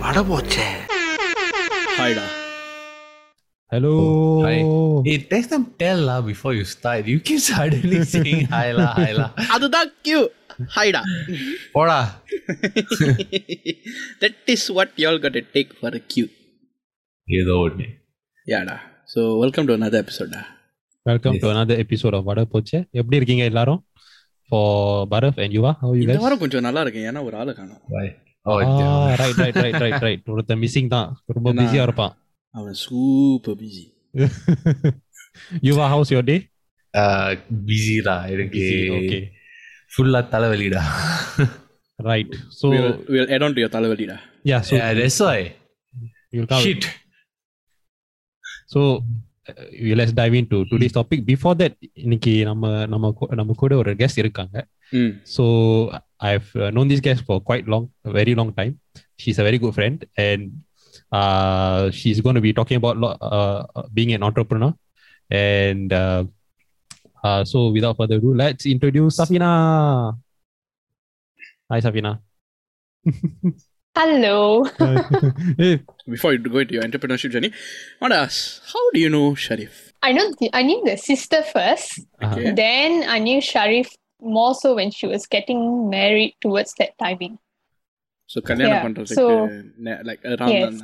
பட போச்சே ஹாய்டா Hello. hi. Hey, text them tell lah before you start. You keep suddenly saying hi lah, hi lah. அதுதான் Q ஹாய்டா போடா that is what you all cut take for a cue ஏதோ ஒண்ணு யாடா so welcome to another எபிசோடா Welcome to another episode of வட போச்சு எப்படி இருக்கீங்க எல்லாரும் for Bharat and Yuva how you இந்த guys வாரம் கொஞ்சம் நல்லா இருக்கு ஏன்னா ஒரு ஆளு காணும் Why? Oh, ah, right right right right right ஒருத்தன் மிஸ்ஸிங் தான் ரொம்ப என்ன? பிஸியா இருப்பான் அவன் super busy Yuva house your day uh, busy lah எனக்கு ஓகே ஃபுல்லா தலைவலிடா right so will add on to your தலைவலிடா yeah so yeah, that's why you'll come shit so uh, you let's dive into today's topic before that இன்னைக்கு நம்ம நம்ம கூ- நம்ம கூட ஒரு கெஸ்ட் இருக்காங்க ம் So I've uh, known this guest for quite long, a very long time. She's a very good friend, and uh, she's going to be talking about lo- uh, uh, being an entrepreneur. And uh, uh, so, without further ado, let's introduce Safina. Hi, Safina. Hello. hey, before you go to your entrepreneurship journey what as how to you no Sharif I know the, I knew the sister first. uh, Okay. Then I knew Sharif more so when she was getting married towards that timing. So கல்யாணம் Yeah, பண்றதுக்கு so- like around Yes.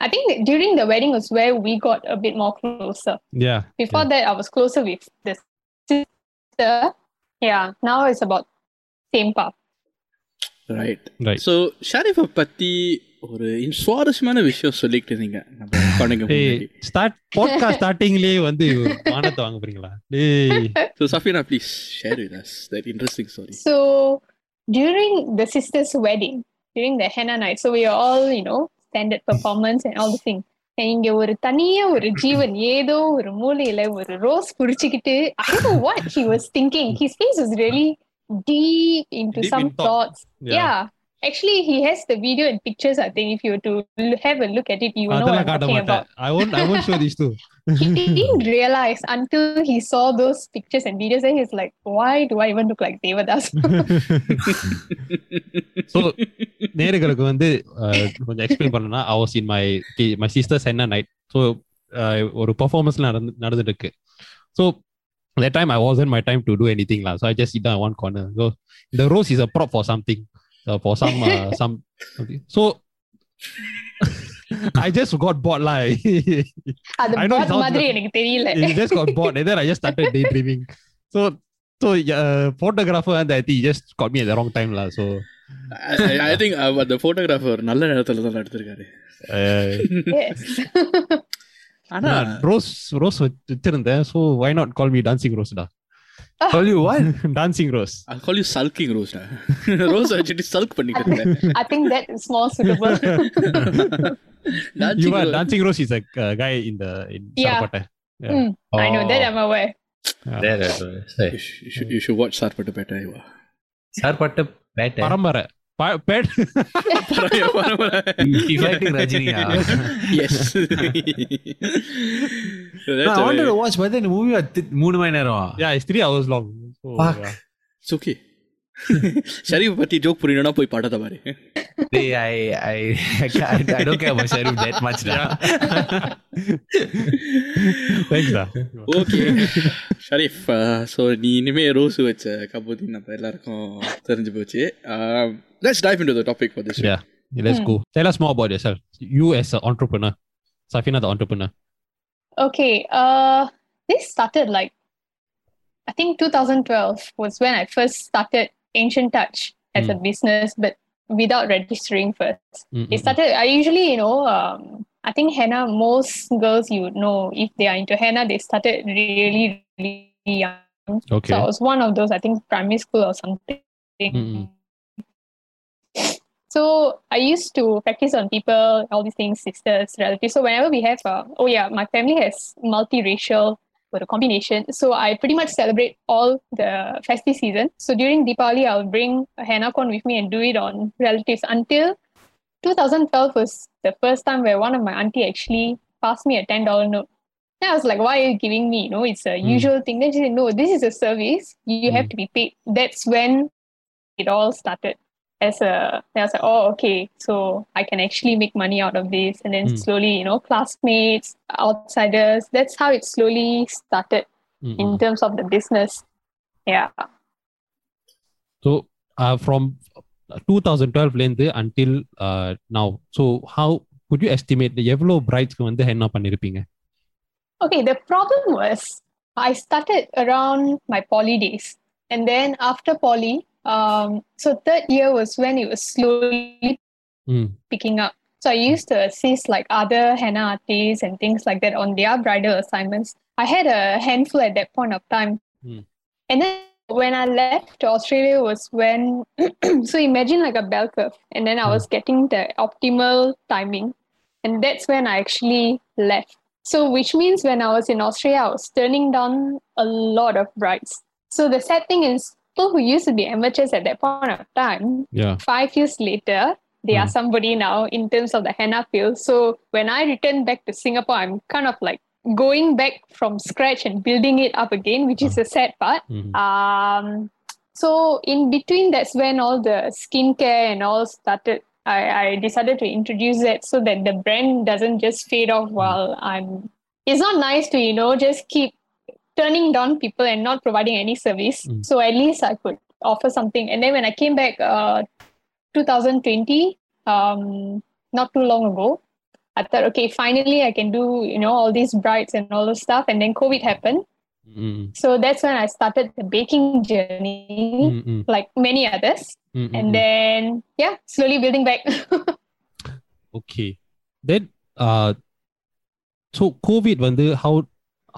I think that during the wedding was where we got a bit more closer. yeah. Before that, I was closer with the sister. Yeah, now it's about same path. Right Right. So ஷரீஃபை பத்தி ஒரு சுவாரஸ்யமான விஷயம் சொல்லிக்கிட்டு இருந்தீங்க நம்ம குழந்தைங்க start podcast startingலயே வந்து மானத்தை வாங்க போறீங்களா டேய் so Safina please share with us that interesting story So during the sister's wedding, during the henna night, so we were all, you know, standard performance and all the things. And இங்க ஒரு தனியா ஒரு ஜீவன் ஏதோ ஒரு மூலையில ஒரு rose புடிச்சுக்கிட்டு I don't know what he was thinking. His face was really deep into Deep some in thought. thoughts. Yeah. Actually, he has the video and pictures. I think if you were to l- have a look at it, you will know what அதெல்லாம் I'm காட்ட talking மாட்டேன் about. I won't I won't show these two He didn't realize until he saw those pictures and videos, and he's like, "Why do I even look like Devadas?" So நேர்களுக்கு வந்து அஹ், கொஞ்சம் explain பண்ணனா I was in my my sisters என்ன night so ஒரு performance நடந்து நடந்துட்டு இருக்கு so that time I wasn't my time to do anything lah. So I just sit down in one corner. So the rose is a prop for something, uh, for some uh, some. okay. So I just got bored lah. அது I know it bot sounds மாதிரி like- எனக்கு தெரியல it just got bored, and then I just started daydreaming. So so uh, photographer and I think he just caught me at the wrong time lah. So I think அந்த photographer நல்ல நேரத்துல தான் எடுத்திருக்காரு uh, yes ஆனா நான் rose rose வச்சிருந்தேன் so why not call me dancing rose டா Call you what? Dancing rose I call you sulking rose rose வச்சுட்டு சல்க் பண்ணிட்டு இருந்தேன் I think that is more suitable you Dancing R rose. Dancing rose is a guy in the in Yeah. சாப்பாட்டை Mm, I know that I'm aware There, there, there. Say. You should- you should- you should watch சார்பட்டு பேட்டை வா sir பட்ட பேட்டை பரம்பரை ப- bad He fighting ரஜினியா S I wanted to watch but then the movie was th- மூணு மணி நேரம் yeah it's three hours long Fuck. Okay Sharif பத்தி joke புரியணும்னா போய் படத்தை பாரு Hey, I, I, I, can't- I don't care about Sharif that much now. Thanks டா okay Sharif so நீ இனிமே rose வச்ச கபூதி நம்ம எல்லாருக்கும் தெரிஞ்சு போச்சு let's dive into the topic for this Yeah. Let's go. Tell us more about yourself. You as an entrepreneur. Safina the entrepreneur. okay uh this started like I think 2012 was when I first started Ancient Touch as a Mm. business but without registering first Mm, it mm, started i usually you know um, i think henna most girls you would know if they are into henna they started really really young mm. Okay. so i was one of those i think primary school or something Mm-mm. so i used to practice on people all these things sisters relatives so whenever we have uh, oh yeah my family has multiracial or a combination so i pretty much celebrate all the festive season so during Diwali, i'll bring a henna cone with me and do it on relatives until 2012 was the first time where one of my auntie actually passed me a $10 note. Then I was like, why are you giving me? You know, it's a Mm. usual thing. Then she said, no, this is a service. You have Mm. to be paid. That's when it all started as a I was like, oh okay, so I can actually make money out of this. And then Mm. slowly, you know, classmates, outsiders, that's how it slowly started Mm, in mm. terms of the business. Yeah. So uh, from 2012 லேருந்து until uh, now so how could you estimate எவ்வளோ பிரைட்ஸ்க்கு வந்து என்ன பண்ணிருப்பீங்க Okay, the problem was I started around my poly days. And then after poly, um, so third year was when it was slowly ம் picking up. So I used to assist like other henna artists and things like that on their bridal assignments. I had a handful at that point of time. Hmm. And then when I left Australia was when so imagine like a bell curve. And then I Hmm. was getting the optimal timing. And that's when I actually left. So which means when I was in Australia, I was turning down a lot of brides. So the sad thing is people who used to be amateurs at that point of time yeah five years later, they are Mm. somebody now in terms of the henna field. So when I return back to Singapore, I'm kind of like going back from scratch and building it up again, which is the sad part. Mhm. Um, so in between, that's when all the skincare and all started. I, I decided to introduce that so that the brand doesn't just fade off while I'm. It's not nice to you know just keep turning down people and not providing any service. Mm. So at least I could offer something. And then when I came back, uh, 2020, um, not too long ago, I thought, okay, finally I can do you know all these brides and all those stuff. And then COVID happened. Mm. So that's when I started the baking journey, Mm-mm. like many others. Mm-mm. And hmm. then, yeah, slowly building back. okay. Then, uh, so COVID, wonder how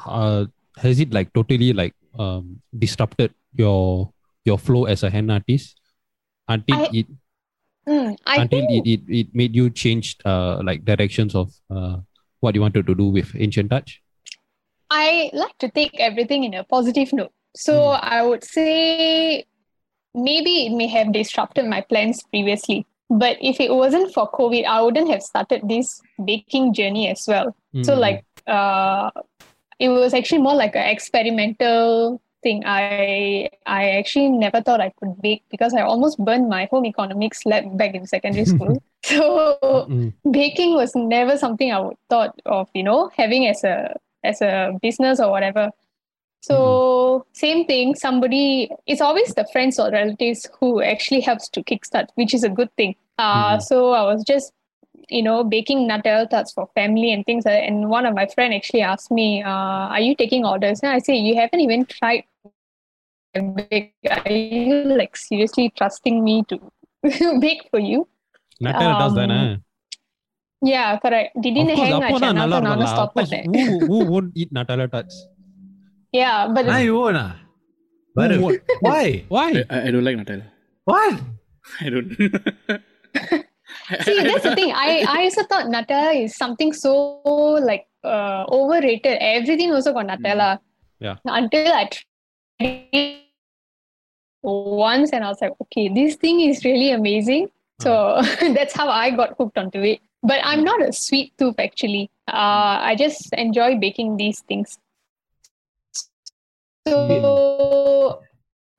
uh, has it like totally like um disrupted your your flow as a henna artist until I- it Mm, I until think, it, it it made you change uh like directions of uh what you wanted to do with ancient touch I like to take everything in a positive note. So Mm. I would say maybe it may have disrupted my plans previously. But if it wasn't for COVID, I wouldn't have started this baking journey as well. So Mm, like uh it was actually more like an experimental thing. I I actually never thought I could bake because I almost burned my home economics lab back in secondary school. So mm, baking was never something I would thought of, you know, having as a as a business or whatever. So same thing, somebody it's always the friends or relatives who actually helps to kickstart, which is a good thing. Uh Mhm. so I was just you know baking Nutella tarts for family and things like that. And one of my friend actually asked me, uh, are you taking orders? And I say, you haven't even tried to bake. Are you like seriously trusting me to bake for you? Nutella does Um, தானே Yeah, correct. Of Didn't course, hang அப்போ much தான் and நல்லா also நானும் இருக்கும்ல. stop Of course, பண்ணேன். who, who won't eat Nutella tarts? Yeah, but Now you won't, ah? But Who won't? why? Why? I, I don't like Nutella. What? I don't. see, that's the thing. I, I also thought Nutella is something so like uh, overrated. Everything also got Nutella. Yeah. Until I tried once and I was like, okay, this thing is really amazing. So that's how I got hooked onto it. But I'm not a sweet tooth actually. Uh, I just enjoy baking these things. So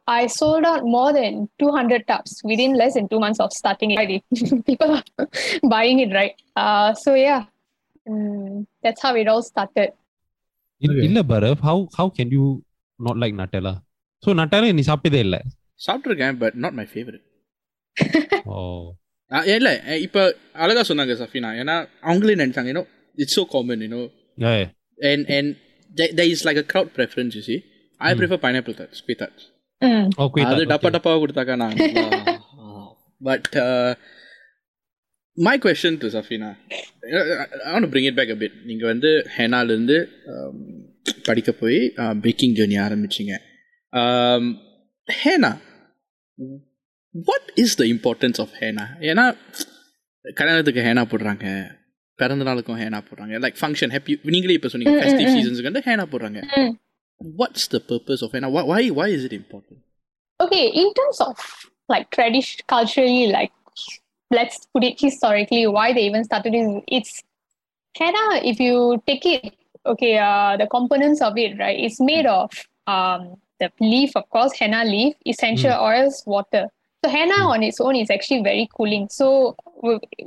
I sold out more than 200 tubs within less than two months of starting it. People are buying it, right? Uh, so yeah, Mm, that's how it all started. இல்ல- Okay. இல்ல பரவ் how how can you not like Nutella? So Nutella நீ சாப்பிட்டதே இல்ல சாப்பிட்ருக்கேன் but not my favourite ஓ இல்லை இப்போ அழகா சொன்னாங்க சஃபினா ஏன்னா அவங்களே நினைச்சாங்க ஏன்னோ it's so common you know yeah and and there, there is like a crowd preference you see I prefer pineapple tarts sweet tarts Mm. oh wait அது டப்பா டப்பாவாக கொடுத்தாக்கா நான். But my question to Safina bring it back a bit நீங்கள் வந்து ஹெனாலேருந்து படிக்க போய் பேக்கிங் ஜேர்னி ஆரம்பிச்சிங்க. Henna what is the importance of henna? ஏன்னா கல்யாணத்துக்கு ஹேனா போடுறாங்க பிறந்த நாளுக்கும் ஹேனா போடுறாங்க. லைக் ஃபங்க்ஷன் ஹாப்பி நீங்களே இப்போ சொன்னீங்க ஃபெஸ்டிவ். சீசன்ஸுக்கு வந்து ஹேனா போடுறாங்க. What's the purpose of henna? Why, why, why is it important? Okay, in terms of like tradition, culturally, like let's put it historically, why they even started is it's henna. If you take it, okay, uh, the components of it, right? It's made of um the leaf, of course, henna leaf, essential oils, water. So henna on its own is actually very cooling. So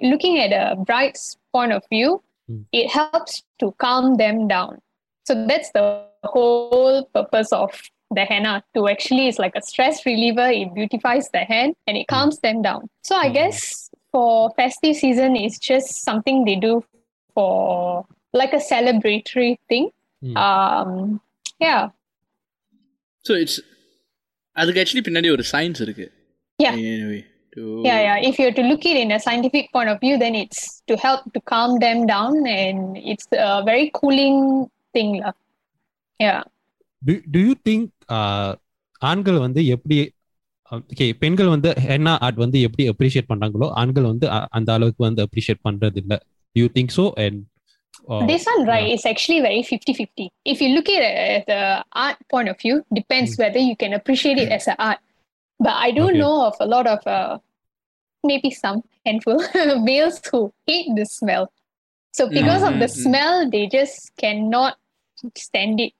looking at a bride's point of view, Mm. it helps to calm them down. So that's the whole purpose of the henna to actually it's like a stress reliever. It beautifies the hand and it calms them down. So I Mm. guess for festive season, it's just something they do for like a celebratory thing. Mm. Um, yeah, so it's அதுக்கு actually பின்னாடி ஒரு science இருக்கு Yeah. Anyway, to- yeah yeah if you're to look it in a scientific point of view then it's to help to calm them down and it's a very cooling thing lah. yeah do do you think uh, ஆண்கள் வந்து எப்படி okay பெண்கள் வந்து henna art வந்து எப்படி appreciate பண்றாங்களோ ஆண்கள் வந்து அ- அந்த அளவுக்கு வந்து அப்ரிஷியேட் பண்றது இல்ல you think so and this one right is actually very 50-50 if you look at it at the art point of view depends whether you can appreciate it as an art but i do Okay. know of a lot of uh, maybe some handful males who hate the smell so because of the Mhm. smell they just cannot stand it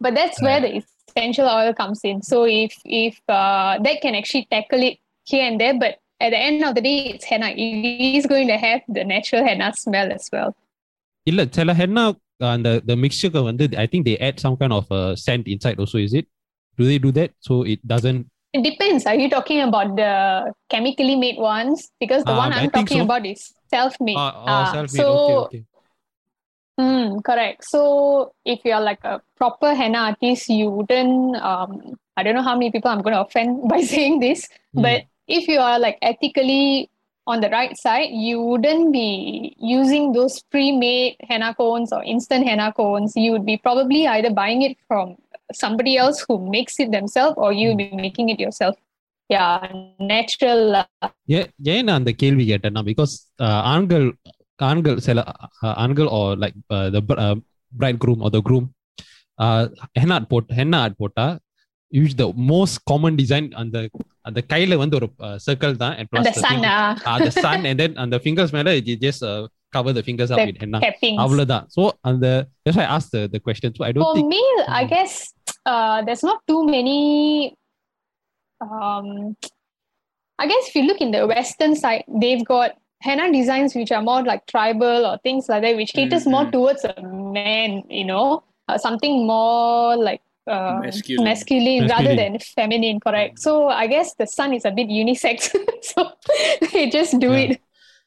but that's where the essential oil comes in so if if uh, that can actually tackle it here and there but at the end of the day it's henna it is going to have the natural henna smell as well இல்ல சில henna அந்த the mixture வந்து I think they add some kind of uh, scent inside also is it do they do that so it doesn't It depends. Are you talking about the chemically made ones? Because the Ah, one I I'm think talking so. about is self-made. uh, uh, Ah, self-made so, okay okay mm, correct. So if you're like a proper henna artist, you wouldn't. Um, I don't know how many people I'm going to offend by saying this, Hmm. but if you are like ethically on the right side, you wouldn't be using those pre-made henna cones or instant henna cones. You would be probably either buying it from somebody else who makes it themselves, or you would be making it yourself. Yeah, natural. uh, ஏன் ஏன் நான் அந்த கேள்வி கேட்டேன்னா because ஆண்கள் ஆண்கள் சில அஹ், ஆண்கள் or like the bright groom or the groom henna art boat henna art போட்டா use the most common design அந்த அந்த கையில வந்து ஒரு சர்க்கிள் தான் and plus and the the sun, finger- uh, ah, the sun and then அந்த fingers மேல just cover the fingers up The with henna cappings. அவ்வளவுதான் so அந்த that's why I asked the, the question so I don't For think me, I Mm. guess uh, there's not too many. Um, I guess if you look in the Western side, they've got henna designs which are more like tribal or things like that, which caters more Mhm. towards a man, you know, uh, something more like uh, Masculine. masculine, rather Masculine. than feminine, correct? So I guess the sun is a bit unisex, so they just do Yeah. it.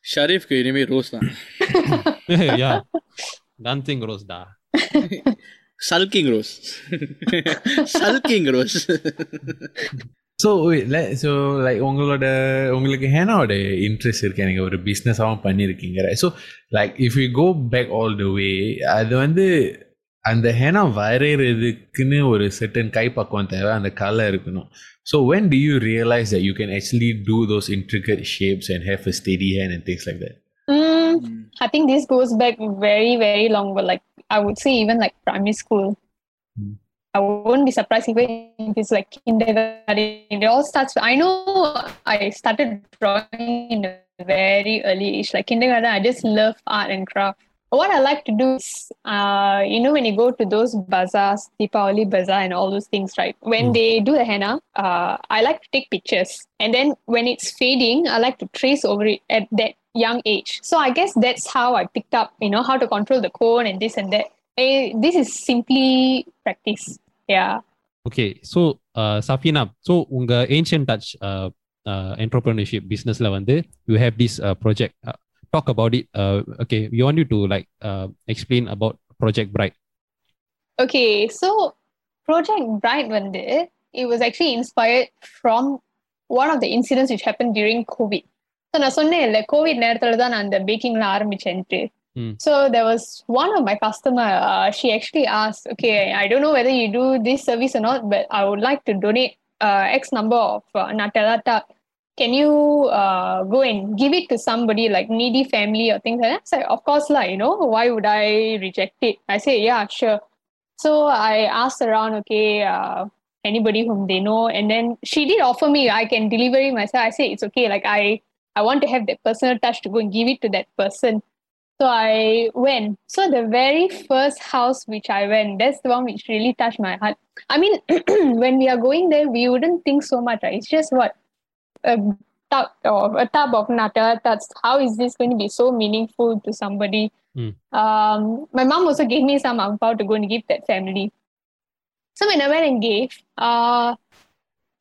ஷரீஃப்க்கு இனிமே rose தான் yeah dancing rose da sulking rose sulking rose so so like உங்களோட உங்களுக்கு ஹேனாவோட interest இருக்கு எனக்கு ஒரு பிஸ்னஸாகவும் பண்ணியிருக்கீங்க so like if you go back all the way அது வந்து அந்த ஹேனா வரைகிறதுக்குன்னு ஒரு செட்டன் கைப்பக்குவம் தேவை அந்த கலை இருக்கணும் so when do you realize that you can actually do those intricate shapes and have a steady hand and things like that Mm, I think this goes back very, very long, but like I would say even like primary school. Hmm. I wouldn't be surprised even if it's like kindergarten. It all starts. I know I started drawing in a very early age, like kindergarten. I just love art and craft. What I like to do is, uh, you know, when you go to those bazaars, Deepavali bazaar and all those things, right? When Hmm. they do the henna, uh, I like to take pictures. And then when it's fading, I like to trace over it at that young age. So I guess that's how I picked up, you know, how to control the cone and this and that. Eh, this is simply practice. Yeah. Okay so Safina so உங்க ancient touch entrepreneurship பிஸ்னஸ்ல வந்து you have this project talk about it. Uh, okay, we want you to like uh, explain about Project Bride. Okay, so Project Bride one day, it was actually inspired from one of the incidents which happened during COVID. So na sonne COVID baking alarm so there was one of my customer uh, she actually asked okay i don't know whether you do this service or not but i would like to donate uh, x number of uh, nutella tart can you uh, go and give it to somebody like needy family or things like that? So of course, like, you know, why would I reject it? I say, yeah, sure. So I asked around, okay, uh, anybody whom they know, and then she did offer me I can deliver it myself. I say it's okay. Like I, I want to have that personal touch to go and give it to that person. So I went. So the very first house which I went, that's the one which really touched my heart. I mean, when we are going there, we wouldn't think so much. Right? It's just what a tub of a tub of Nutella tarts. How is this going to be so meaningful to somebody? Hmm. Um, my mom also gave me some about to go and give that family. So when I went and gave, uh,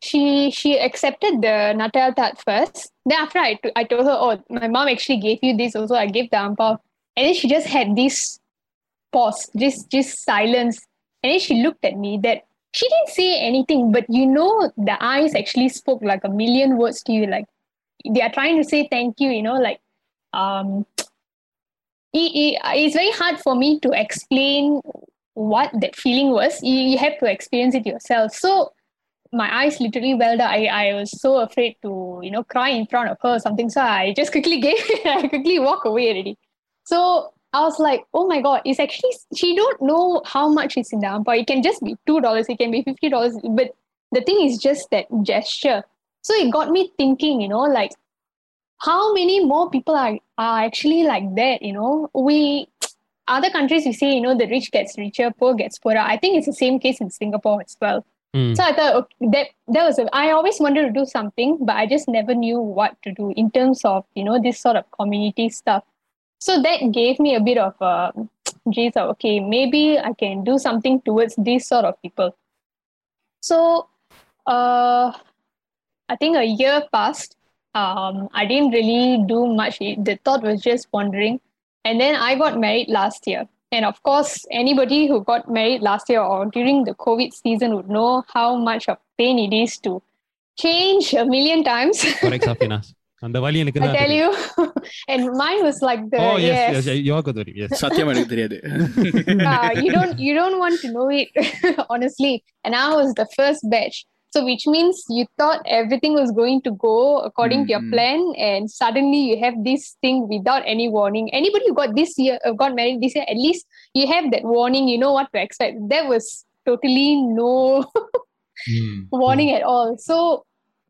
she she accepted the Nutella tart first. Then after I, t- I told her, oh, my mom actually gave you this also. I gave the ampao. And then she just had this pause, just just silence. And then she looked at me that she didn't say anything, but you know the eyes actually spoke like a million words to you. Like they are trying to say thank you, you know, like um it, it, it's very hard for me to explain what that feeling was. You, you have to experience it yourself. So my eyes literally welled up. I, I was so afraid to, you know, cry in front of her or something. So I just quickly gave I quickly walk away already. So I was like, oh my God, it's actually she don't know how much is in the ampao. It can just be two dollars, it can be fifty dollars. But the thing is just that gesture. So it got me thinking, you know, like how many more people are, are actually like that, you know? We other countries we say, you know, the rich gets richer, poor gets poorer. I think it's the same case in Singapore as well. Mm. So I thought okay, that that was a, I always wanted to do something, but I just never knew what to do in terms of you know this sort of community stuff. So that gave me a bit of uh, geez, okay, maybe I can do something towards these sort of people. So uh, I think a year passed. Um, I didn't really do much. The thought was just wandering, and then I got married last year. And of course, anybody who got married last year or during the COVID season would know how much of pain it is to change a million times. Correct, Safina. அந்த வலி எனக்கு I தான் tell தெரியும். you. and mine was like the Oh yes, yes. yes, yoga தெரியும். Yes. சத்தியமா எனக்கு தெரியாது Uh, you don't you don't want to know it honestly. And I was the first batch. So which means you thought everything was going to go according to your Mhm. plan, and suddenly you have this thing without any warning. Anybody who got this year uh, got married this year, at least you have that warning. You know what to expect. There was totally no Hmm. warning at all. So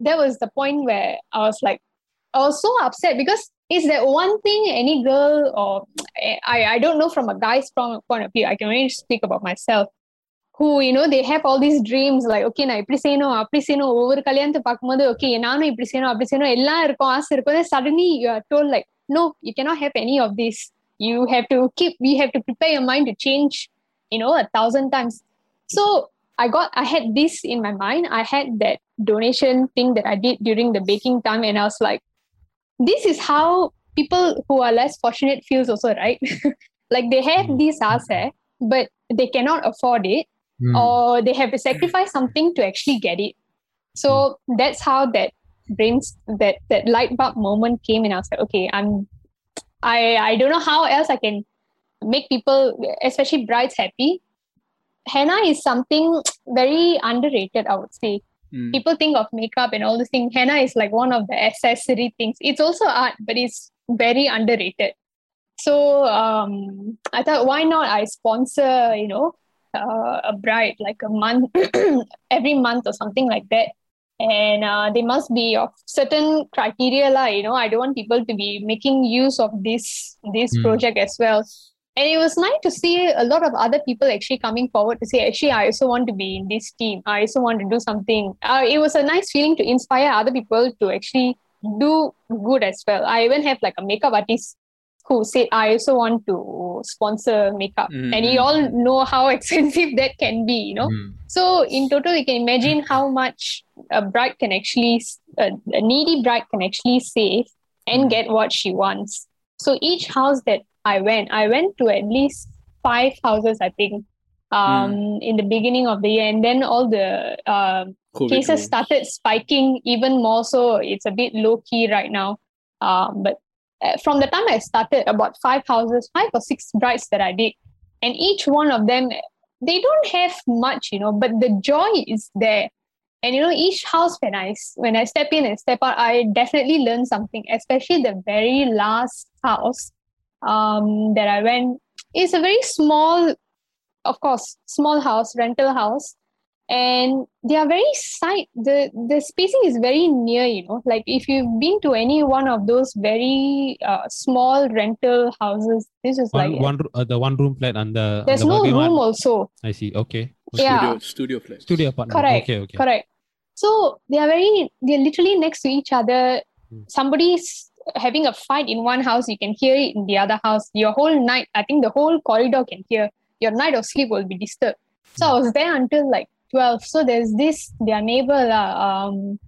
that was the point where I was like, I was so upset because it's that one thing any girl or I, I don't know from a guy's point point of view, I can only speak about myself. Who, you know, they have all these dreams like, okay, நான் இப்படி செய்யணும் அப்படி செய்யணும் ஒவ்வொரு கல்யாணத்தை பார்க்கும்போது okay நானும் இப்படி செய்யணும் அப்படி செய்யணும் எல்லாம் இருக்கும் ஆசை இருக்கும் then suddenly you are told like no you cannot have any of this you have to keep you have to prepare your mind to change you know a thousand times so I got I had this in my mind. I had that donation thing that I did during the baking time, and I was like, this is how people who are less fortunate feels also, right? like they have Mm. this asset, but they cannot afford it, Hmm. or they have to sacrifice something to actually get it. So that's how that brings that that light bulb moment came, and I was like, okay, I'm I I don't know how else I can make people, especially brides, happy. Henna is something very underrated, I would say. ம். People think of makeup and all this thing. Henna is like one of the accessory things. It's also art, but it's very underrated. So um, I thought, why not I sponsor, you know, uh, a bride like a month, every month or something like that. And uh, they must be of certain criteria, lah. You know, I don't want people to be making use of this this Hmm. project as well. And it was nice to see a lot of other people actually coming forward to say, actually, I also want to be in this team. I also want to do something. Uh, it was a nice feeling to inspire other people to actually do good as well. I even have like a makeup artist who said, I also want to sponsor makeup. And you all know how expensive that can be, you know. Hmm. So in total, you can imagine how much a bride can actually, a, a needy bride can actually save and Mm. get what she wants. So each house that I went, I went to at least five houses, I think, um, in the beginning of the year, and then all the um cases started spiking even more. So it's a bit low key right now. Um, but uh, from the time I started, about five houses, five or six brides that I did, and each one of them, they don't have much, you know, but the joy is there. And you know, each house when I when I step in and step out, I definitely learn something. Especially the very last house um, that I went. It's a very small, of course, small house, rental house and they are very side the the spacing is very near you know like if you've been to any one of those very uh, small rental houses this is One, like one, uh, the one room flat and the there's the no room one. also I see. Okay. yeah Studio, studio flat. Studio apartment. Correct. Okay. Okay. correct So they are very, they're literally next to each other. Hmm. Somebody's having a fight in one house, you can hear it in the other house. Your whole night, I think the whole corridor can hear. Your night of sleep will be disturbed. So I was there until like 12. So there's this, their neighbor, lah, um,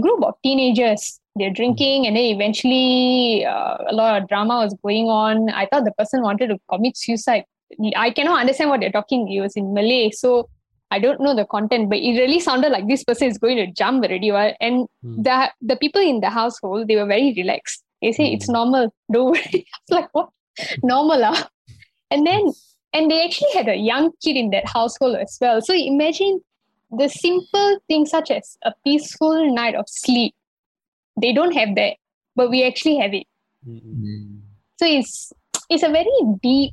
group of teenagers. They're drinking, and then eventually uh, a lot of drama was going on. I thought the person wanted to commit suicide. I cannot understand what they're talking. It was in Malay, so I don't know the content, but it really sounded like this person is going to jump already. right? And Hmm. the the people in the household they were very relaxed. They say it's normal. Don't worry. I was like, what? Normal, ah? And then and they actually had a young kid in that household as well. So imagine the simple things such as a peaceful night of sleep. They don't have that, but we actually have it. Mm-mm. So it's it's a very deep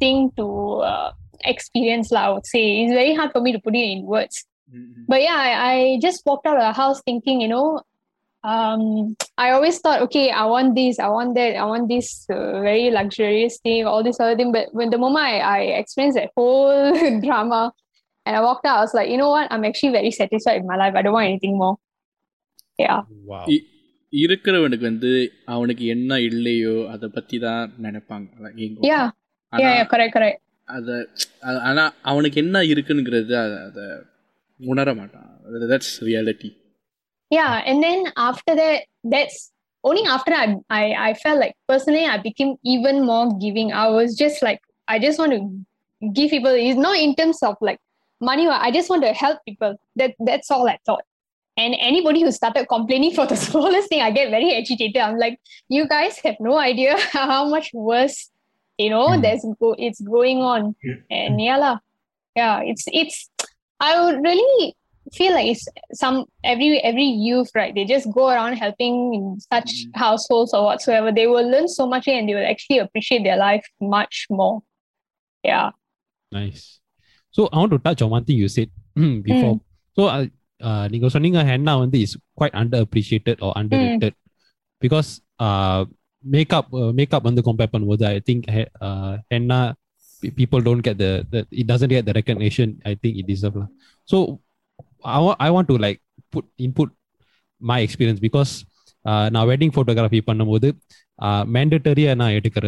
thing to uh, experience, lah. I would say it's very hard for me to put it in words. Mhm. But yeah, I, I just walked out of the house thinking, you know, um, I always thought, okay, I want this, I want that, I want this uh, very luxurious thing, all this other thing. But when the moment I, I experienced that whole drama and I walked out, I was like, you know what? I'm actually very satisfied with my life. I don't want anything more. Yeah. Wow. இ- இருக்கிறவனுக்கு வந்து அவனுக்கு என்ன இல்லையோ அதை பத்தி தான் நினைப்பாங்க Like ego. Yeah. ஆனா Yeah, yeah, correct, correct. அத அ- ஆனா அவனுக்கு என்ன இருக்குங்கிறது அத- அத உணர மாட்டான் that's reality yeah and then after that that's only after I, I i felt like personally i became even more giving i was just like i just want to give people it's not in terms of like money or- i just want to help people that that's all i thought and anybody who started complaining for the smallest thing i get very agitated i'm like you guys have no idea how much worse you know Hmm. there's go- it's going on and yeah lah. yeah it's it's i would really feel like it's some every every youth right they just go around helping in such Mhm. households or whatsoever they will learn so much and they will actually appreciate their life much more yeah Nice. So I want to touch on one thing you said before. So uh, uh, நீங்க சொன்னீங்க henna வந்து is quite underappreciated or underrated because uh, makeup uh, makeup வந்து compare பண்ணும்போது I think he- uh, henna pe- people don't get the, the it doesn't get the recognition I think it deserves lah. So I want I want to like put input my experience because uh, நான் wedding photography பண்ணும்போது மேண்டட்டரியாக நான் எடுக்கிற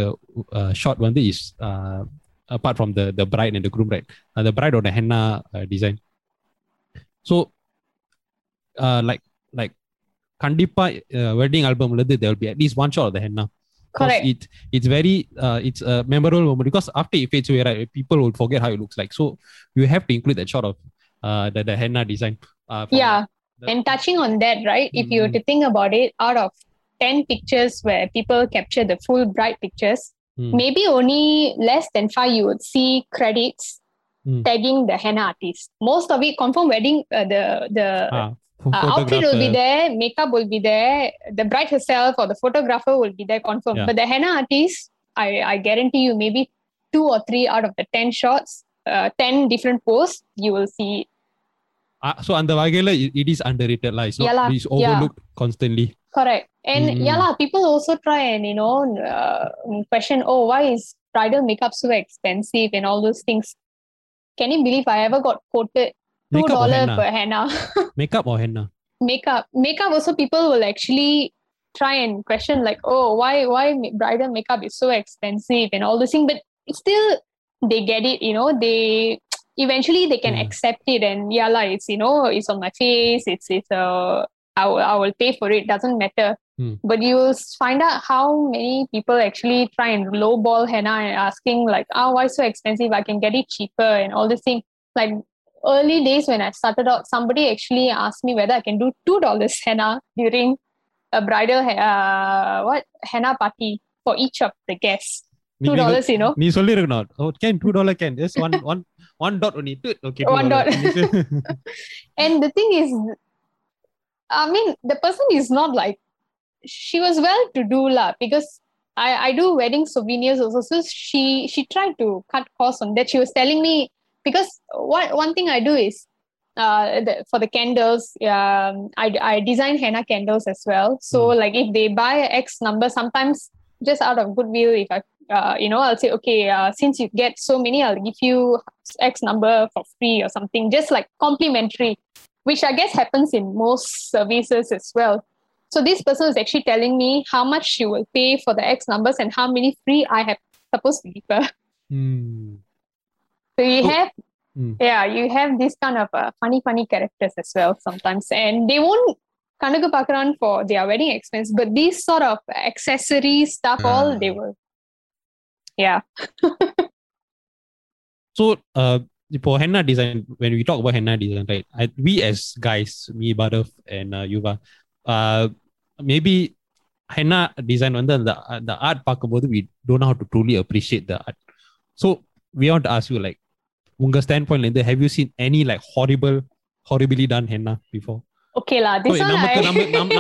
shot வந்து is apart from the the bride and the groom right uh, the bride or the henna கண்டிப்பா uh, wedding album there will be at least one shot of the henna because correct it it's very uh, it's a memorable moment because after it fades away right people will forget how it looks like so you have to include that shot of uh, the, the henna design uh, from yeah the- and touching on that right if you were Mhm. to think about it out of 10 pictures where people capture the full bright pictures Hmm. maybe only less than five you would see credits Hmm. tagging the henna artist most of it confirm wedding uh, the the ah, Uh, outfit will be photographer. there, makeup will be there, the bride herself or the photographer will be there confirmed. Yeah. But the henna artist, I, I guarantee you, maybe two or three out of the 10 shots, uh, 10 different posts, you will see it. Ah, so அந்த வகையில it, it is underrated lah. It's not Yeah lah, it's overlooked constantly. Correct. And Mm. yeah, lah, people also try and, you know, uh, question, oh, why is bridal makeup so expensive and all those things? Can you believe I ever got quoted $2 Makeup or henna? per henna? Makeup or henna? makeup makeup also people will actually try and question like oh why why bridal makeup is so expensive and all this thing but still they get it you know they eventually they can Yeah. accept it and yeah like it's you know it's on my face it's it's uh I will, I will pay for it doesn't matter Hmm. but you will find out how many people actually try and lowball henna and asking like oh why so expensive I can get it cheaper and all this thing like early days when I started out, somebody actually asked me whether I can do two dollars henna during a bridal he- uh, what henna party for each of the guests. நீ- Two நீ- dollars, you know. நீ சொல்லிருக்கணும் oh can two dollar can just one one one dot only Toot, okay two One dollar. And the thing is, I mean, the person is not like she was well to do lah because I, I do wedding souvenirs also. So she she tried to cut costs on that. She was telling me because one one thing I do is uh the, for the candles um I, I design henna candles as well so like if they buy x number sometimes just out of goodwill if i uh, you know i'll say okay uh, since you get so many i'll give you x number for free or something just like complimentary which I guess happens in most services as well. So this person is actually telling me how much she will pay for the X numbers and how many free I have supposed to give her. Hmm. So you Oh. have, Mm. yeah, you have this kind of uh, funny, funny characters as well sometimes, and they won't கணக்கு பார்க்கறான் for their wedding expense, but these sort of accessory stuff, all they Ah. will, yeah. So, uh, for henna design, when we talk about henna design, right? I, we as guys, me, Badav, and uh, Yuva, uh, maybe henna design வந்து அந்த the art பார்க்கும்போது we don't know how to truly appreciate the art. So, we want to ask you like, உங்க stand பாயிண்ட்ல இருந்து have you seen any like horrible horribly done henna before okay la this so, நமக்கு நம்ம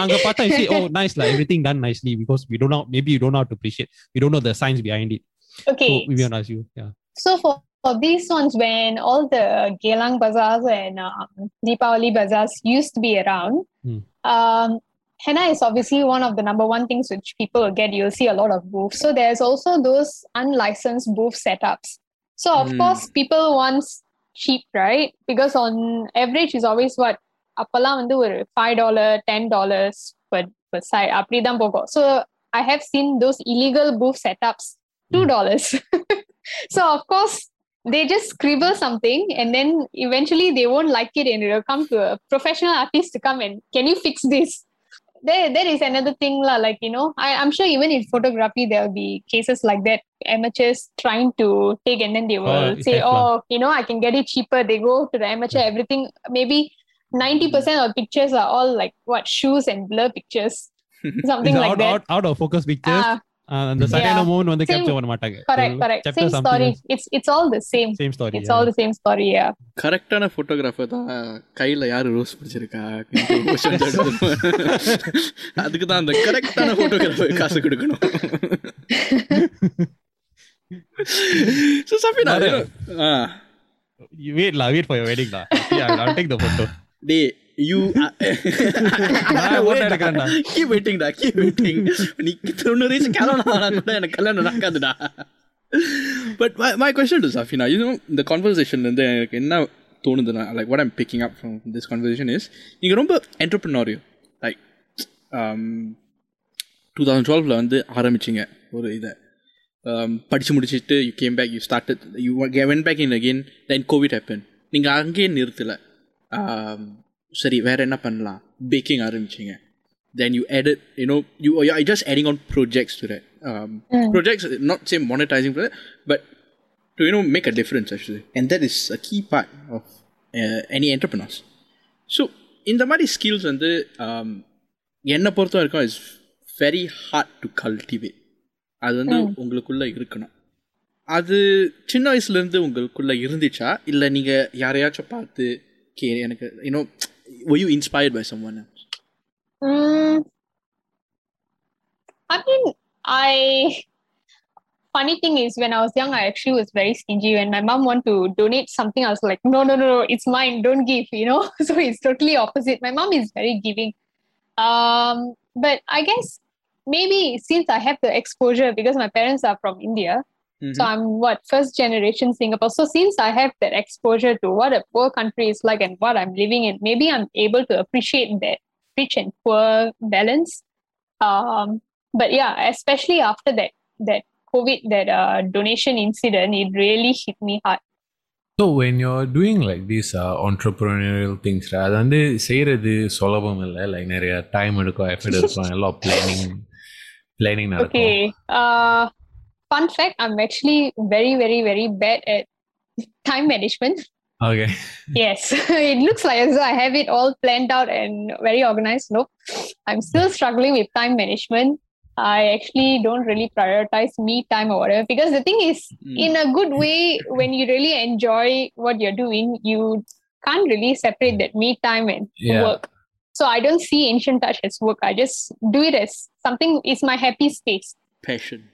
oh nice la everything done nicely because we don't know maybe you don't know how to appreciate we don't know the science behind it okay so we ask you yeah so for for these ones, when all the Geylang bazaars and uh, um, Deepawali bazaars used to be around, hmm. um, henna is obviously one of the number one things which people get. You'll see a lot of booths. So there's also those unlicensed booth setups. So of Hmm. course, people want cheap, right? Because on average is always what அப்பெல்லாம் வந்து ஒரு five dollar ten dollars per per side அப்படிதான் போகும் so I have seen those illegal பூஃப் setups two dollars so of course they just scribble something and then eventually they won't like it and it'll come to a professional artist to come and can you fix this there there is another thing lah, like you know I, i'm sure even in photography there'll be cases like that. Amateurs trying to take and then they will it's say oh you know i can get it cheaper. They go to the amateur everything maybe 90% of pictures are all like what shoes and blur pictures? Something like out, that. out, out of focus pictures. Uh, அந்த சரியான moment வந்து capture பண்ண மாட்டாங்க. Correct correct same story it's it's all the same same story it's all the same story yeah கரெக்ட்டான photographer தான் கையில யாரு rose பிடிச்சிருக்கா? அதுக்கு தான் அந்த கரெக்ட்டான போட்டோகிராஃபர் காசு கொடுக்கணும். So Safina, you know, uh, wait la, wait for your wedding la. Yeah, I'll take the photo. You. Keep வெயிட்டிங்டா keep waiting நீ தொண்ணூறு வயசு கல்யாணம் கூட எனக்கு கல்யாணம் நடக்காதுடா. But my question to Safina no இந்த கான்வர்சேஷன்லேருந்து எனக்கு என்ன தோணுதுன்னா like what I'm picking up from this conversation is நீங்கள் ரொம்ப என்டர்பிரினாரியோ லைக் டூ தௌசண்ட் டுவெல்வில் வந்து ஆரம்பிச்சிங்க ஒரு இதை. படித்து முடிச்சுட்டு you came back you started you when back in again then Covid happen நீங்கள் அங்கேயே நிறுத்தலை. Um, சரி வேற என்ன பண்ணலாம் பேக்கிங் ஆரம்பிச்சிங்க then you edit you know you you're just adding on projects to that um, Mm. projects not say monetizing for that but to you know make a difference actually and that is a key part of uh, any entrepreneurs so இந்த மாதிரி skills வந்து um, என்னை பொறுத்த வரைக்கும் is very hard to cultivate அது வந்து Mm. உங்களுக்குள்ள இருக்கணும் அது சின்ன வயசுலேருந்து உங்களுக்குள்ள இருந்துச்சா இல்லை நீங்கள் யாரையாச்சும் பார்த்து கே எனக்கு you know were you inspired by someone else? Mm, I mean, I. Funny thing is, when I was young, I actually was very stingy. When my mom wanted to donate something, I was like, no, no, no, no, it's mine. Don't give. You know. so it's totally opposite. My mom is very giving. Um, but I guess maybe since I have the exposure because my parents are from India, so I'm what first generation Singapore. So since I have that exposure to what a poor country is like and what I'm living in, maybe I'm able to appreciate that rich and poor balance. Um, but yeah, especially after that that COVID that uh, donation incident, it really hit me hard. So when you're doing like these uh, entrepreneurial things, right, அது வந்து செய்யறது சுலபம் இல்லை like நிறைய time எடுக்கும் effort எடுக்கும் எல்லாம் planning planning நடக்கும் Okay. Uh, fun fact: I'm actually very, very, very bad at time management. okay Yes, it looks like as though I have it all planned out and very organized. Nope, I'm still struggling with time management. I actually don't really prioritize me time or whatever because the thing is, mm. in a good way, when you really enjoy what you're doing, you can't really separate that me time and Yeah. work. So I don't see ancient touch as work. I just do it as something is my happy space. Passion.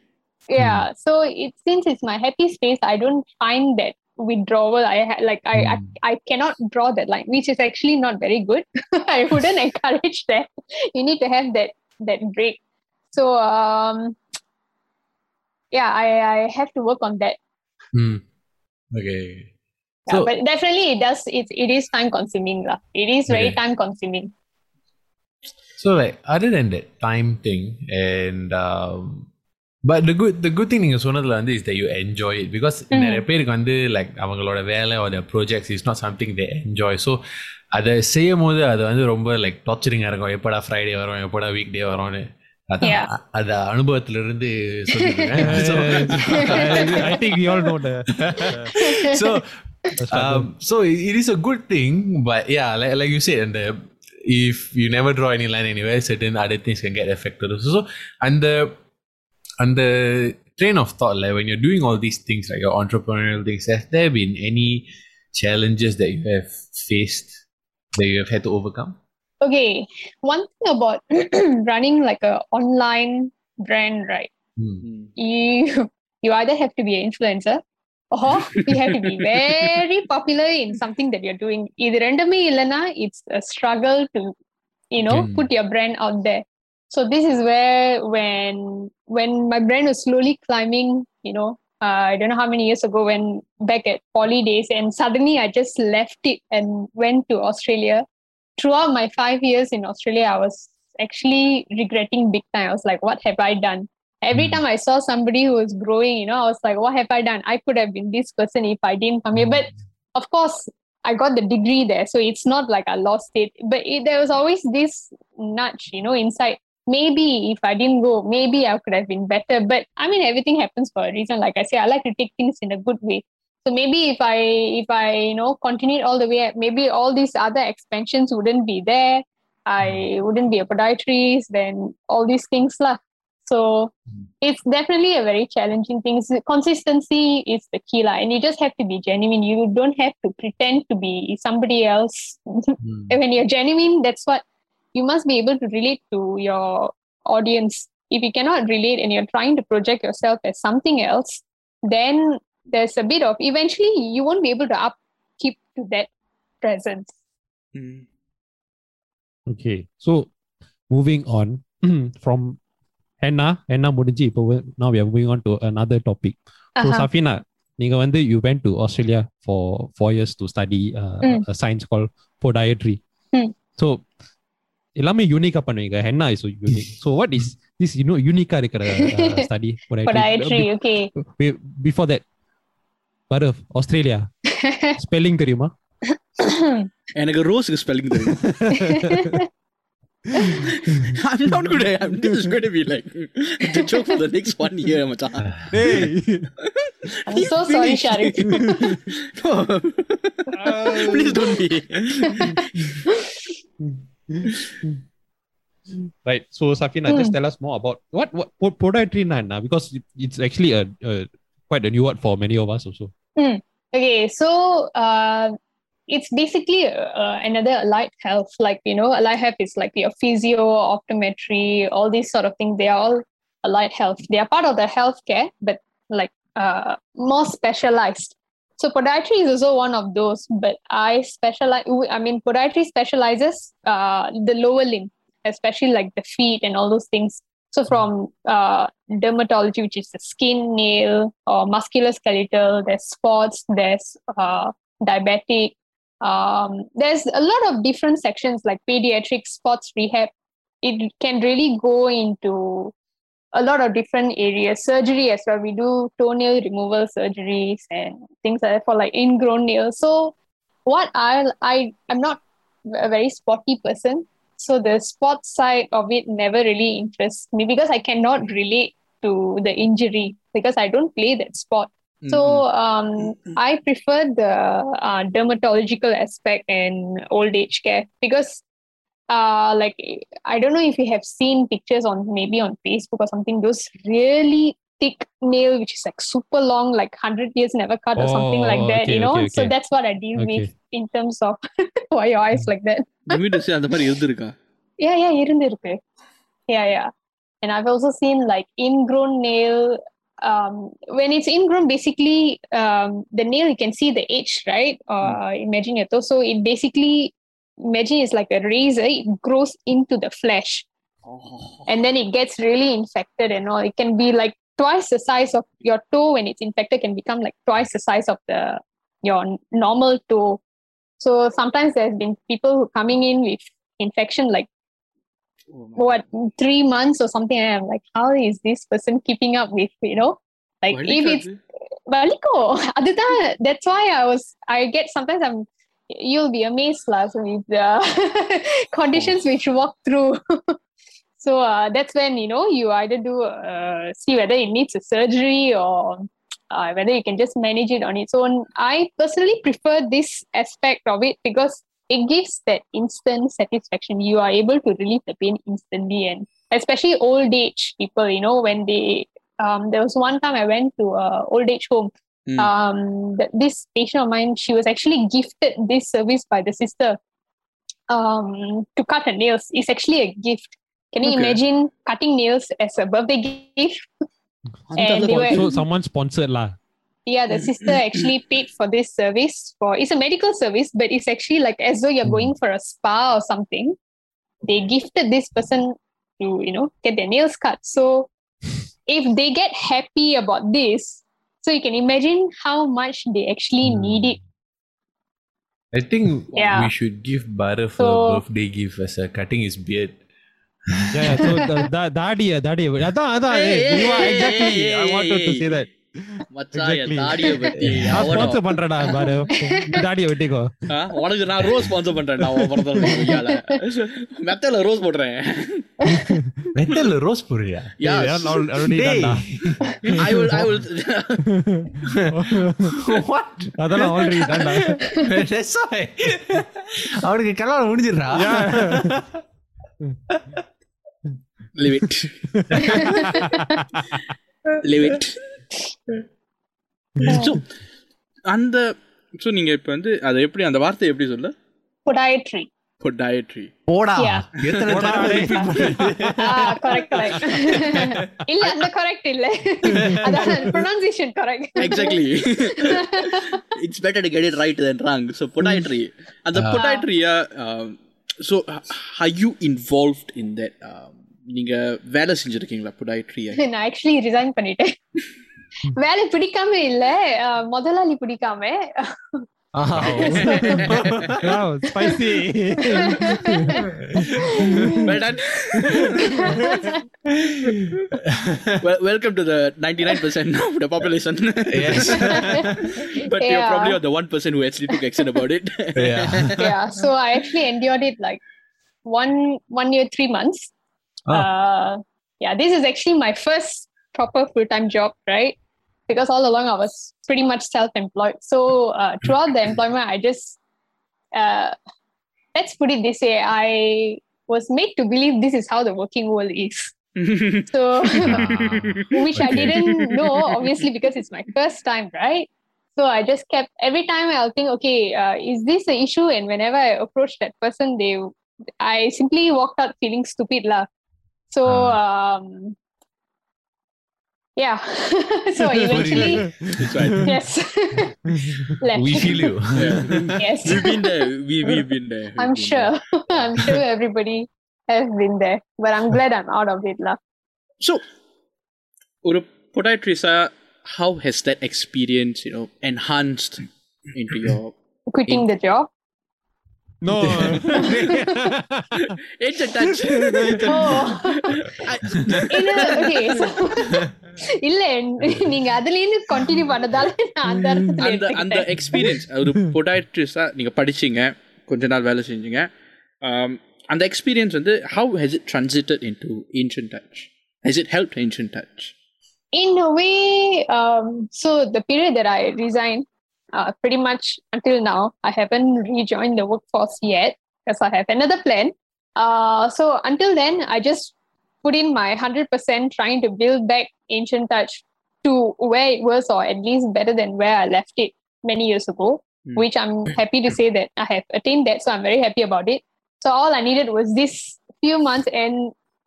Hmm. yeah mm. so it since it's my happy space i don't find that withdrawal i ha- like I, mm. I hmm. i cannot draw that line which is actually not very good i wouldn't encourage that you need to have that that break so um yeah i i have to work on that mm. okay yeah, but definitely it does it, it is time consuming la. it is very okay. time consuming so like other than that time thing and um but the good the good thing நீங்கள் சொன்னதில் வந்து is the you enjoy it because நிறைய பேருக்கு வந்து like அவங்களோட வேலை ஒரு projects is not something they enjoy so அதை செய்யும் போது அது வந்து ரொம்ப லைக் டார்ச்சரிங்காக இருக்கும். எப்படா ஃப்ரைடே வரும் எப்படா வீக் டே வரும்னு அத அனுபவத்துல இருந்து so it is a good thing but yeah like you say அந்த if you never draw any line anywhere set and things can get effect so அந்த and the and the train of thought like when you're doing all these things like your entrepreneurial things has there been any challenges that you have faced that you have had to overcome Okay, one thing about running like a online brand, right? Hmm. Hmm. You you either have to be an influencer or you have to be very popular in something that you're doing. இது ரெண்டுமே இல்லைன்னா it's a struggle to you know Mm. put your brand out there. So this is where when when my brain was slowly climbing, you know, uh, I don't know how many years ago when back at poly days, and suddenly I just left it and went to Australia. Throughout my five years in Australia, I was actually regretting big time. I was like, what have I done? Every Mm. time I saw somebody who was growing, you know, I was like, what have I done? I could have been this person if I didn't come here. But of course, I got the degree there, so it's not like I lost it. But it, there was always this nudge, you know, inside. Maybe if I didn't go, maybe I could have been better. But I mean, everything happens for a reason. Like I say, I like to take things in a good way. So maybe if I if I you know continued all the way, maybe all these other expansions wouldn't be there. I wouldn't be a podiatrist. Then all these things lah. So mm-hmm. it's definitely a very challenging thing. Consistency is the key lah, and you just have to be genuine. You don't have to pretend to be somebody else. And mm. when you're genuine, that's what you must be able to relate to your audience. If you cannot relate and you're trying to project yourself as something else, then there's a bit of eventually you won't be able to upkeep to that presence. Hmm. Okay, so moving on from Henna, Henna முடிஞ்சு இப்போ we- now we are moving on to another topic. So Uh-huh. Safina, நீங்க வந்து you went to Australia for four years to study uh, Mm. a science எல்லாமே யூனிக்கா பண்ணுவீங்க henna is unique so what is this you know யூனிக்கா இருக்கிற study Podiatry, okay. Before that பாரு Australia spelling தெரியுமா எனக்கு ரோஸ்க்கு spelling தெரியும் I'm not good at I'm, this is going to be like the joke for the next one year மச்சான் I'm so sorry, Finish. Sharik. no. Please don't be. Right. So Safina, just tell us more about what what po- podiatry na na because it, it's actually a, a quite a new word for many of us also. Okay, so uh, it's basically uh, another allied health. Like, you know, allied health is like your physio, optometry, all these sort of things. They are all allied health. They are part of the healthcare, but like uh, more specialized. So podiatry is also one of those, but I specialize. I mean, podiatry specializes uh, the lower limb, especially like the feet and all those things. So from uh, dermatology, which is the skin, nail, or musculoskeletal, there's spots, there's uh, diabetic. Um, there's a lot of different sections like pediatric, sports rehab. It can really go into a lot of different areas. Surgery as well. We do toenail removal surgeries and things like that for like ingrown nails. So what I I I'm not a very sporty person. So the sports side of it never really interests me because I cannot relate to the injury because I don't play that sport. So um, I prefer the uh, dermatological aspect and old age care because uh, like I don't know if you have seen pictures on maybe on Facebook or something, those really thick nail which is like super long, like hundred years never cut or something like Oh, that, okay, you know. okay, So okay. that's what I deal Okay. with in terms of why your eyes like that. You mean to say அந்த மாதிரி இருந்திருக்கா Yeah, yeah, இருந்திருக்கு. Yeah, yeah. And I've also seen like ingrown nail. Um, when it's ingrown, basically um, the nail you can see the edge, right? Uh, Imagine your toe. So it basically imagine it's like a razor, it grows into the flesh. And then it gets really infected and all. It can be like twice the size of your toe when it's infected can become like twice the size of the your normal toe. So sometimes there's been people who coming in with infection like oh what God. three months or something. And I'm like, how is this person keeping up with you know? Like if it's Baliko, that's why I was I get sometimes I'm you'll be amazed lah with the conditions which you walk through. So uh, that's when you know you either do uh, see whether it needs a surgery or uh, whether you can just manage it on its own. I personally prefer this aspect of it because it gives that instant satisfaction. You are able to relieve the pain instantly and especially old age people you know when they um, there was one time I went to a old age home. Mm. Um, that this patient of mine, she was actually gifted this service by the sister um, to cut her nails. It's actually a gift. Can you okay. imagine cutting nails as a birthday gift? and they were, so someone sponsored lah. Yeah, the sister hmm. actually paid for this service for it's a medical service, but it's actually like as though you're mm. going hmm. for a spa or something. They gifted this person to, you know, get their nails cut. So if they get happy about this, so you can imagine how much they actually mm. need it. I think yeah. we should give Barav so, a birthday gift as a cutting his beard. yeah, so the, the, that year, that year. That, that, that, exactly. I wanted to say that. உனக்கு நான் rose sponsor பண்றேன்டா மெத்தல rose மெத்தல rose போடுறியா? I will I will அதெல்லாம் already டான்டா அவனுக்கு கல்யாணம் முடிஞ்சிரா லிவ் இட் அந்த சோ நீங்க இப்போ வந்து அதை எப்படி அந்த வார்த்தை எப்படி சொல்ல? பொடாயட்ரி பொடாயட்ரி போடா. இல்ல அந்த கரெக்ட் இல்ல. அதான் pronunciation correct exactly it's better to get it right then wrong so podiatry அந்த பொடாயட்ரியா so hi you involved in that நீங்க வேலை செஞ்சிருக்கீங்களா பொடாயட்ரியா நான் ஆக்சுவலி ரிசைன் பண்ணிட்டேன். வேலை பிடிக்காம இல்ல அஹ், முதலாளி பிடிக்காம ஆஹா. wow spicy well done well, welcome to the 99% of the population Yes. but you're Yeah. probably the one person who actually took action about it Yeah. yeah so i actually endured it like one one year three months Ah. uh yeah this is actually my first proper full-time job right Because all along i was pretty much self-employed so uh, throughout the employment i just uh let's put it this way i was made to believe this is how the working world is so which I didn't know, obviously, because it's my first time, right? So I just kept every time I'll think, okay, uh, is this an issue? And whenever I approach that person, they, I simply walked out feeling stupid, lah. So, um, yeah. so eventually, yes. We feel you. Yeah. yes, We've been there. We, we've been there. I'm been sure. I'm sure everybody has been there, but I'm glad I'm out of it, lah. So, ஒரு podiatrist how has that experience, you know, enhanced into your Quitting the job. No. It's a touch. Oh. I- இல்ல okay so இல்ல நீங்க அதுல இருந்து continue பண்ணதால அந்த அந்த அந்த. Experience ஒரு பொடாட்ரிஸ்டாக நீங்கள் படிச்சீங்க கொஞ்ச நாள் வேலை செஞ்சீங்க Um, அந்த எக்ஸ்பீரியன்ஸ் வந்து how has it transitioned in to ancient touch has it help ancient touch in a way um so the period that i resigned uh, pretty much until now i haven't rejoined the workforce yet because i have another plan uh so until then i just put in my 100% trying to build back ancient touch to where it was or at least better than where i left it many years ago Hmm. which i'm happy to say that i have attained that so i'm very happy about it so all i needed was this few months and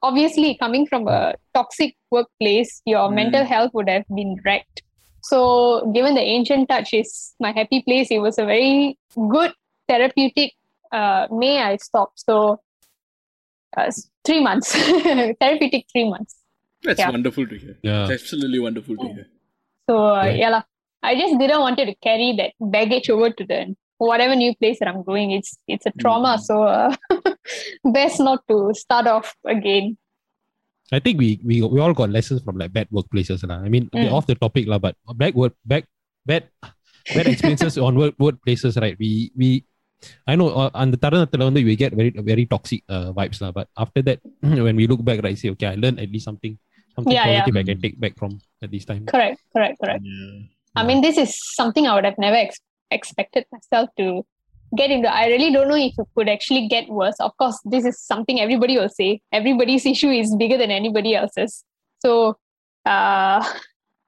obviously coming from a toxic workplace your Mm. mental health would have been wrecked so given the ancient touch is my happy place it was a very good therapeutic uh, may i stopped so uh, three months therapeutic three months That's Yeah. wonderful to hear. yeah That's absolutely wonderful to hear. so uh, Right. yeah lah. I just didn't wanted to carry that baggage over to the whatever new place that I'm going. It's it's a trauma, so uh, best not to start off again. I think we we we all got lessons from like bad workplaces lah. I mean, a bit Mm. off the topic lah, but back work back bad bad experiences on work workplaces, right? We we I know uh, அந்த தருணத்துல வந்து we get very very toxic uh, vibes lah. But after that, when we look back, right, say okay, I learned at least something something Yeah, yeah. positive I can take back from at this time. Correct, correct, correct. Yeah. I mean, this is something I would have never ex- expected myself to get into. I really don't know if it could actually get worse. Of course, this is something everybody will say. Everybody's issue is bigger than anybody else's. So, uh,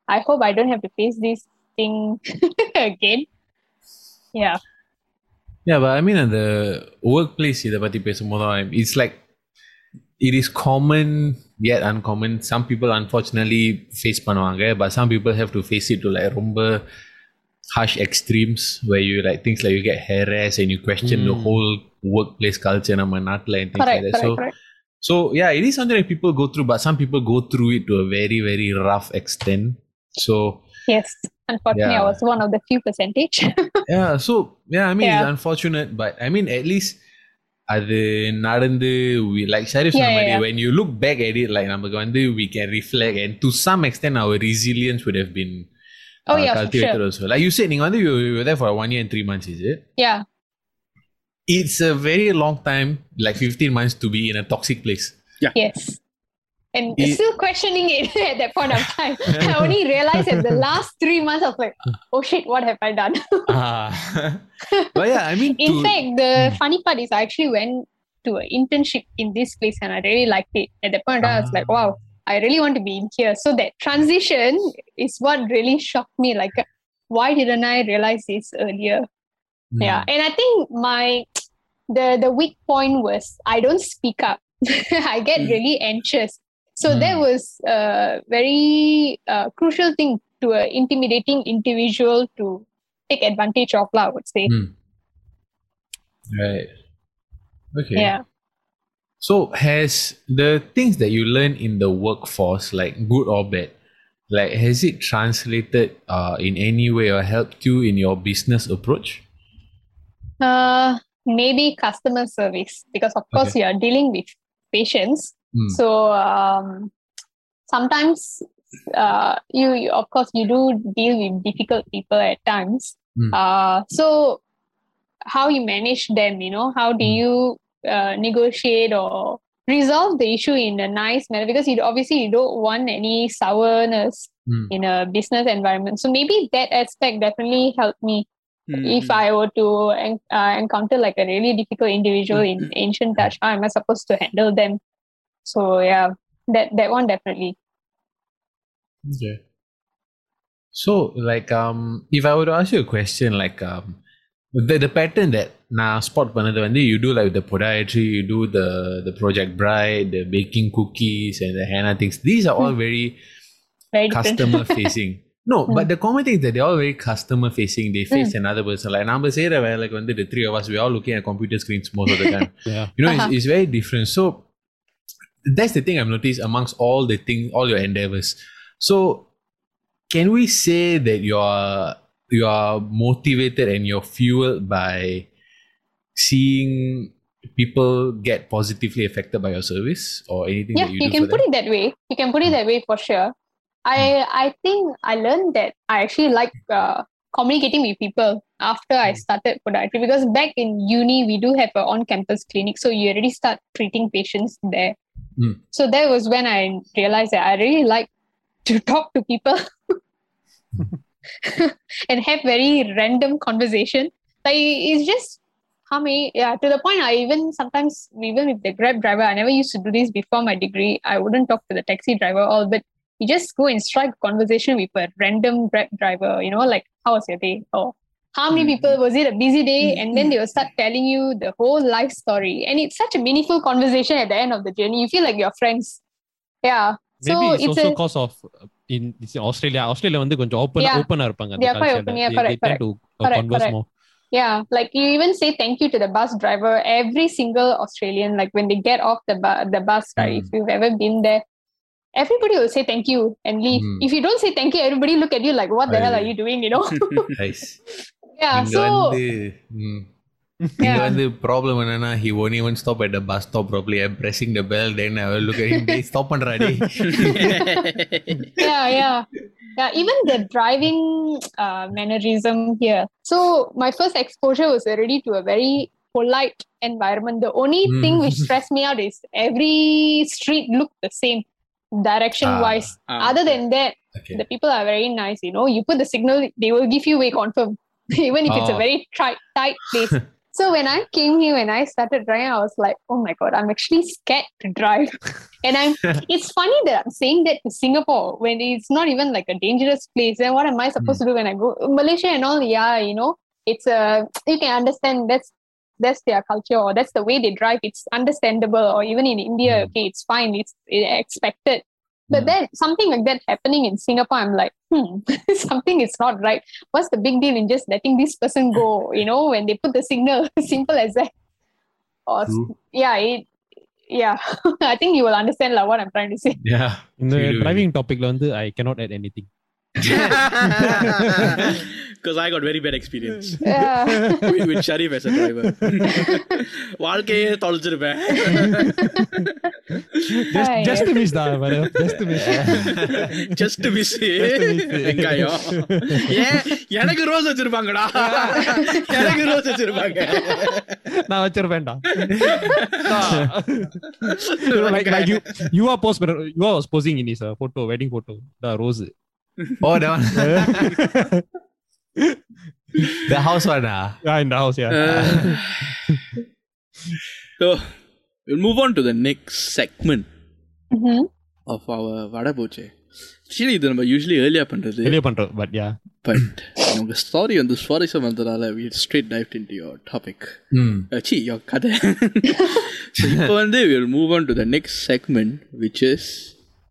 I hope I don't have to face this thing again. Yeah. Yeah, but I mean, at the workplace, இதை பத்தி பேசும்போது it's like it is common yet uncommon. Some people unfortunately face பண்ணுவாங்க, but some people have to face it to like ரொம்ப harsh extremes where you like things like you get harassed and you question the Mm. whole workplace culture நம்ம நாட்டுல and things Correct, like that. correct, So, correct. so yeah, it is something that people go through, but some people go through it to a very, very rough extent. So Yes. Unfortunately, I Yeah. was one of the few percentage. yeah so yeah i mean it's Yeah. unfortunate but i mean at least அது நடந்து we like Sharif Yeah, சொன்ன yeah, மாதிரி, yeah. when you look back at it like நமக்கு வந்து we can reflect and to some extent our resilience would have been oh, uh, yeah, cultivated sure. also. Like you said, you, you were there for one year and three months, is it? Yeah. It's a very long time, like 15 months, to be in a toxic place. Yeah. Yes. And it, still questioning it at that point of time. I only realized at the last three months of like, oh shit, what have I done? uh, but yeah, I mean. in to, fact, the hmm. funny part is I actually went to an internship in this place and I really liked it. At that point, uh, I was like, ah. wow, I really want to be in here. So that transition is what really shocked me. Like, why didn't I realize this earlier? Hmm. Yeah. And I think my the the weak point was I don't speak up. I get Mm. really anxious. So that Mm. was a very uh, crucial thing to an intimidating individual to take advantage of, I would say. Hmm. right okay Yeah. So has the things that you learn in the workforce, like good or bad, like has it translated uh, in any way or helped you in your business approach? Uh, maybe customer service because of course Okay. you are dealing with patients. Hmm. So um, sometimes uh, you, you of course you do deal with difficult people at times. Hmm. Uh, so how you manage them, you know, how do Hmm. you uh, negotiate or resolve the issue in a nice manner? Because you obviously you don't want any sourness Hmm. in a business environment. So maybe that aspect definitely helped me if Mm-hmm. I were to en- uh, encounter like a really difficult individual in ancient touch, how am I supposed to handle them? So yeah, that that one definitely. Okay. So like um, if I were to ask you a question, like um, the the pattern that நான் spot பண்ணது வந்து you do like the podiatry, you do the the project bride, the baking cookies and the henna things. These are all very Very different. customer facing. No, Mm. but the common thing is that they're all very customer facing. They face another person. Like நம்ம செய்யற வேலைக்கு வந்து the three of us, we're all looking at computer screens most of the time. Yeah. You know, Uh-huh. it's, it's very different. So that's the thing I've noticed amongst all the things, all your endeavors. So can we say that you're you are motivated and you're fueled by seeing people get positively affected by your service or anything yeah, that you, you can put them? it that way. You can put it that way for sure. I I think I learned that I actually like uh, communicating with people after I started podiatry because back in uni we do have an on-campus clinic, so you already start treating patients there. Mm. So that was when I realized that I really like to talk to people and have very random conversation. Like it's just how many yeah to the point I even sometimes even with the grab driver I never used to do this before my degree. I wouldn't talk to the taxi driver all but you just go and strike conversation with a random grab driver, you know, like how was your day? Or how many Mhm. people was it a busy day? And then they will start telling you the whole life story. And it's such a meaningful conversation at the end of the journey. You feel like you're friends. Yeah. Maybe so it's, it's also a cause of uh, in it's in Australia. Australia வந்து கொஞ்சம் open Yeah. open இருப்பாங்க They are quite open, yeah, correct, they tend to uh, Correct, converse correct. more. yeah like you even say thank you to the bus driver every single australian like when they get off the, bu- the bus right mm. if you've ever been there everybody will say thank you and leave mm. if you don't say thank you everybody look at you like what the I hell are you doing you know nice yeah so mm. இங்க yeah. வந்து problem என்னன்னா he won't even stop at the bus stop properly I'm pressing the bell then I will look at him டேய் stop பண்றா டேய் yeah, yeah, yeah. Even the driving uh, mannerism here. So my first exposure was already to a very polite environment. The only Mm. thing which stressed me out is every street looked the same, direction wise. Ah, Other than that, okay the people are very nice. You know, you put the signal, they will give you way confirm, even if it's a Oh. very tight, tight place. So when I came here, when I started driving, I was like, oh my god, I'm actually scared to drive. and I'm it's funny that I'm saying that to Singapore when it's not even like a dangerous place. And what am I supposed to do when I go Malaysia and all? Yeah, you know, it's a you can understand that's that's their culture or that's the way they drive. It's understandable. Or even in India, Mm. okay, it's fine. It's expected. But then something like that happening in Singapore, I'm like, hmm, something is not right. What's the big deal in just letting this person go? You know, when they put the signal, simple as that. Or yeah, it, yeah. I think you will understand like, what I'm trying to say. Yeah. In the driving topic, I cannot add anything. Because I got very bad experience Yeah. with, with Sharif as a driver. வாழ்க்கையே தொலைச்சிருப்பேன் just Hi. just to miss da madam just to miss just miss Just miss. வெங்காயம் ஏன் எனக்கு rose வச்சிருப்பாங்கடா எனக்கு rose வச்சிருப்பாங்க நான் வச்சிருப்பேன்டா like like you you are post you are posing in his uh, photo wedding photo the rose oh that one the house one ah yeah in the house yeah so we'll move on to the next segment Mhm. of our வடை போச்சு actually இது நம்ம usually ஏர்லியா பண்றது வெளிய பண்றோம் but yeah but உங்க ஸ்டாரி வந்து சுவாரஸ்யம் வந்ததால we straight dived into your topic hmm C your கதை so இப்போ வந்து we'll move on to the next segment which is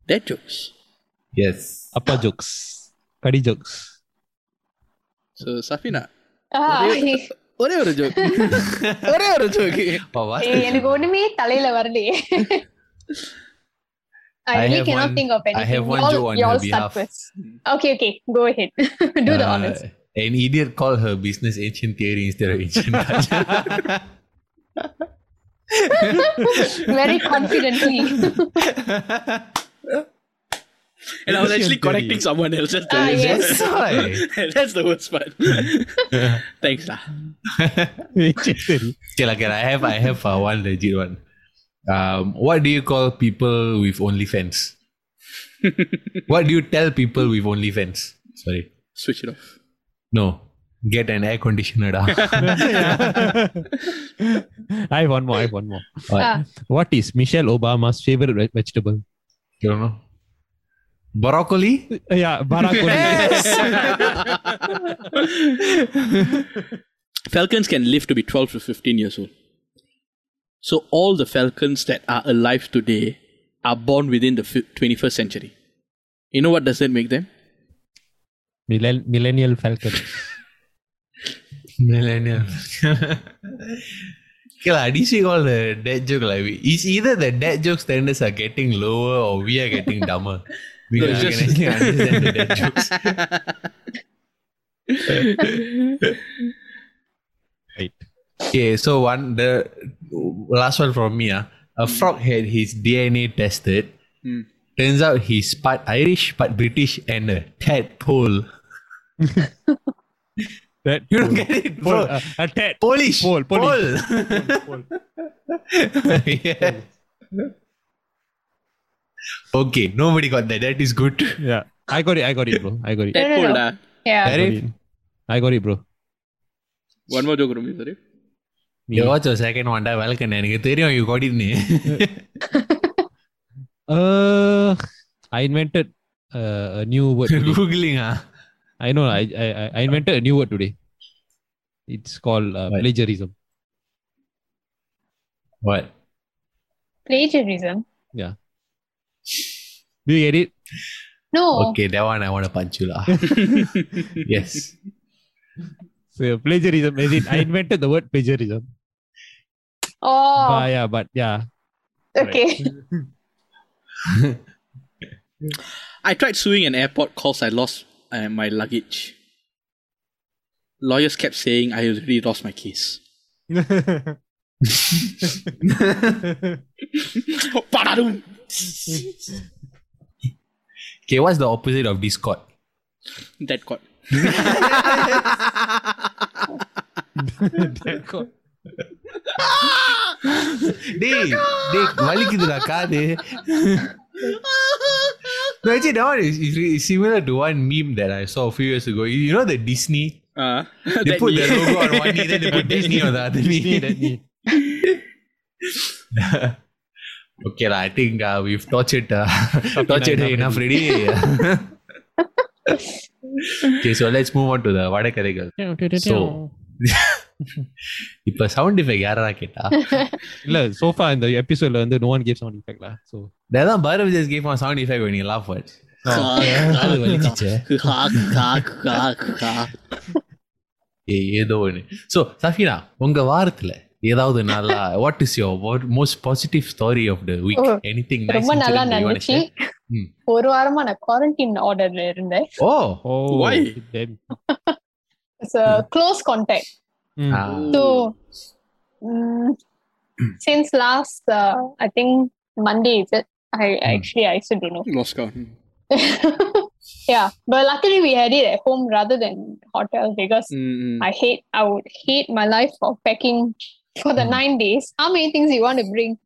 dead jokes yes அப்பா jokes கடி jokes so சஃபினா Ah, ஒரே ஒரு ஜோக் ஒரே ஒரு ஜோக் oh, what? ஏய், எனக்கு ஒண்ணுமே தலையில வரலையே I, I really have cannot one- think of anything. have one y'all, joke on y'all her start behalf. first. Okay, okay, go ahead. Do the Uh, honors. an idiot called her business ancient theory instead of ancient culture. Very confidently. and I was actually Ancient correcting theory. someone else that's the Ah, reason. yes. That's that's the worst part thanks lah சரி Okay, like I have I have uh, one legit one. Um, what do you call people with only OnlyFans? what do you tell people with only OnlyFans? Sorry, switch it off no. Get an air conditioner. ah. I have one more I have one more What? Ah, what is Michelle Obama's favorite vegetable You don't know? Broccoli? yeah Barack falcons can live to be 12 to 15 years old so all the falcons that are alive today are born within the fi- 21st century you know what does that make them Millen- millennial falcons. Millennial. okay, like, this week all the dead joke like we- it's either the dead joke standards are getting lower or we are getting dumber. We actually understand the dead jokes. right Okay, so one the last one from me. ah. A frog had his DNA tested. Hmm. Turns out he's part Irish, part British, and a tadpole. that You don't get it, bro. Pole, uh, a tat Polish. Pole, Polish. Pole. yeah. Okay, nobody got that. That is good. Yeah, I got it. I got it, bro. I got it. Deadpool, no, no, no. Yeah. I got it. I got it, bro. One more joke, Rumi. Sorry. You watch the second one. I welcome. I know you got it. uh, I invented uh, a new word. Today. Googling, huh? I know. I, I I invented a new word today. It's called uh, what? plagiarism. What? Plagiarism. Yeah. Do you get it? No. okay that one I want to punch you lah yes So plagiarism. As in, I invented the word plagiarism. Oh, But yeah, but yeah. okay. I tried suing an airport cause I lost uh, my luggage. Lawyers kept saying I already lost my case. okay, what's the opposite of Discord? Dead code. Dead code. dey, dey, balik itu lah kade. No, actually, that one is, is similar to one meme that I saw a few years ago. You, you know the Disney? Uh, they put knee. the logo on one knee, then they put Disney on the other knee. Disney, that knee. okay, I think uh, we've tortured, uh, tortured her enough already. okay, so let's move on to the வடகதைகள். So, இப்ப sound effect யாரா கேட்டா? இல்ல sofa இந்த எபிசோட்ல வந்து no one gave sound எஃபெக்ட்ல so அதான் பரவ் just came sound effect when you laugh what காது வலிச்சிச்சே. ஏ- ஏதோ ஒன்று ஸோ சஃபினா உங்க வாரத்துல ஏதாவது நல்லா what is your most positive story of the week Oh, any thing ரொம்ப நல்லா நடந்துச்சு ம். ஒரு வாரமா நான் குவாரண்டைன் ஆர்டர்ல இருந்தேன் oh O Why? It's close contact Mm. Ah. So, mm, since last, uh, I think Monday is it? I actually I still don't know. Lost count. yeah, but luckily we had it at home rather than hotel because Mm-mm. I hate I would hate my life for packing for the Mm. nine days. How many things you want to bring?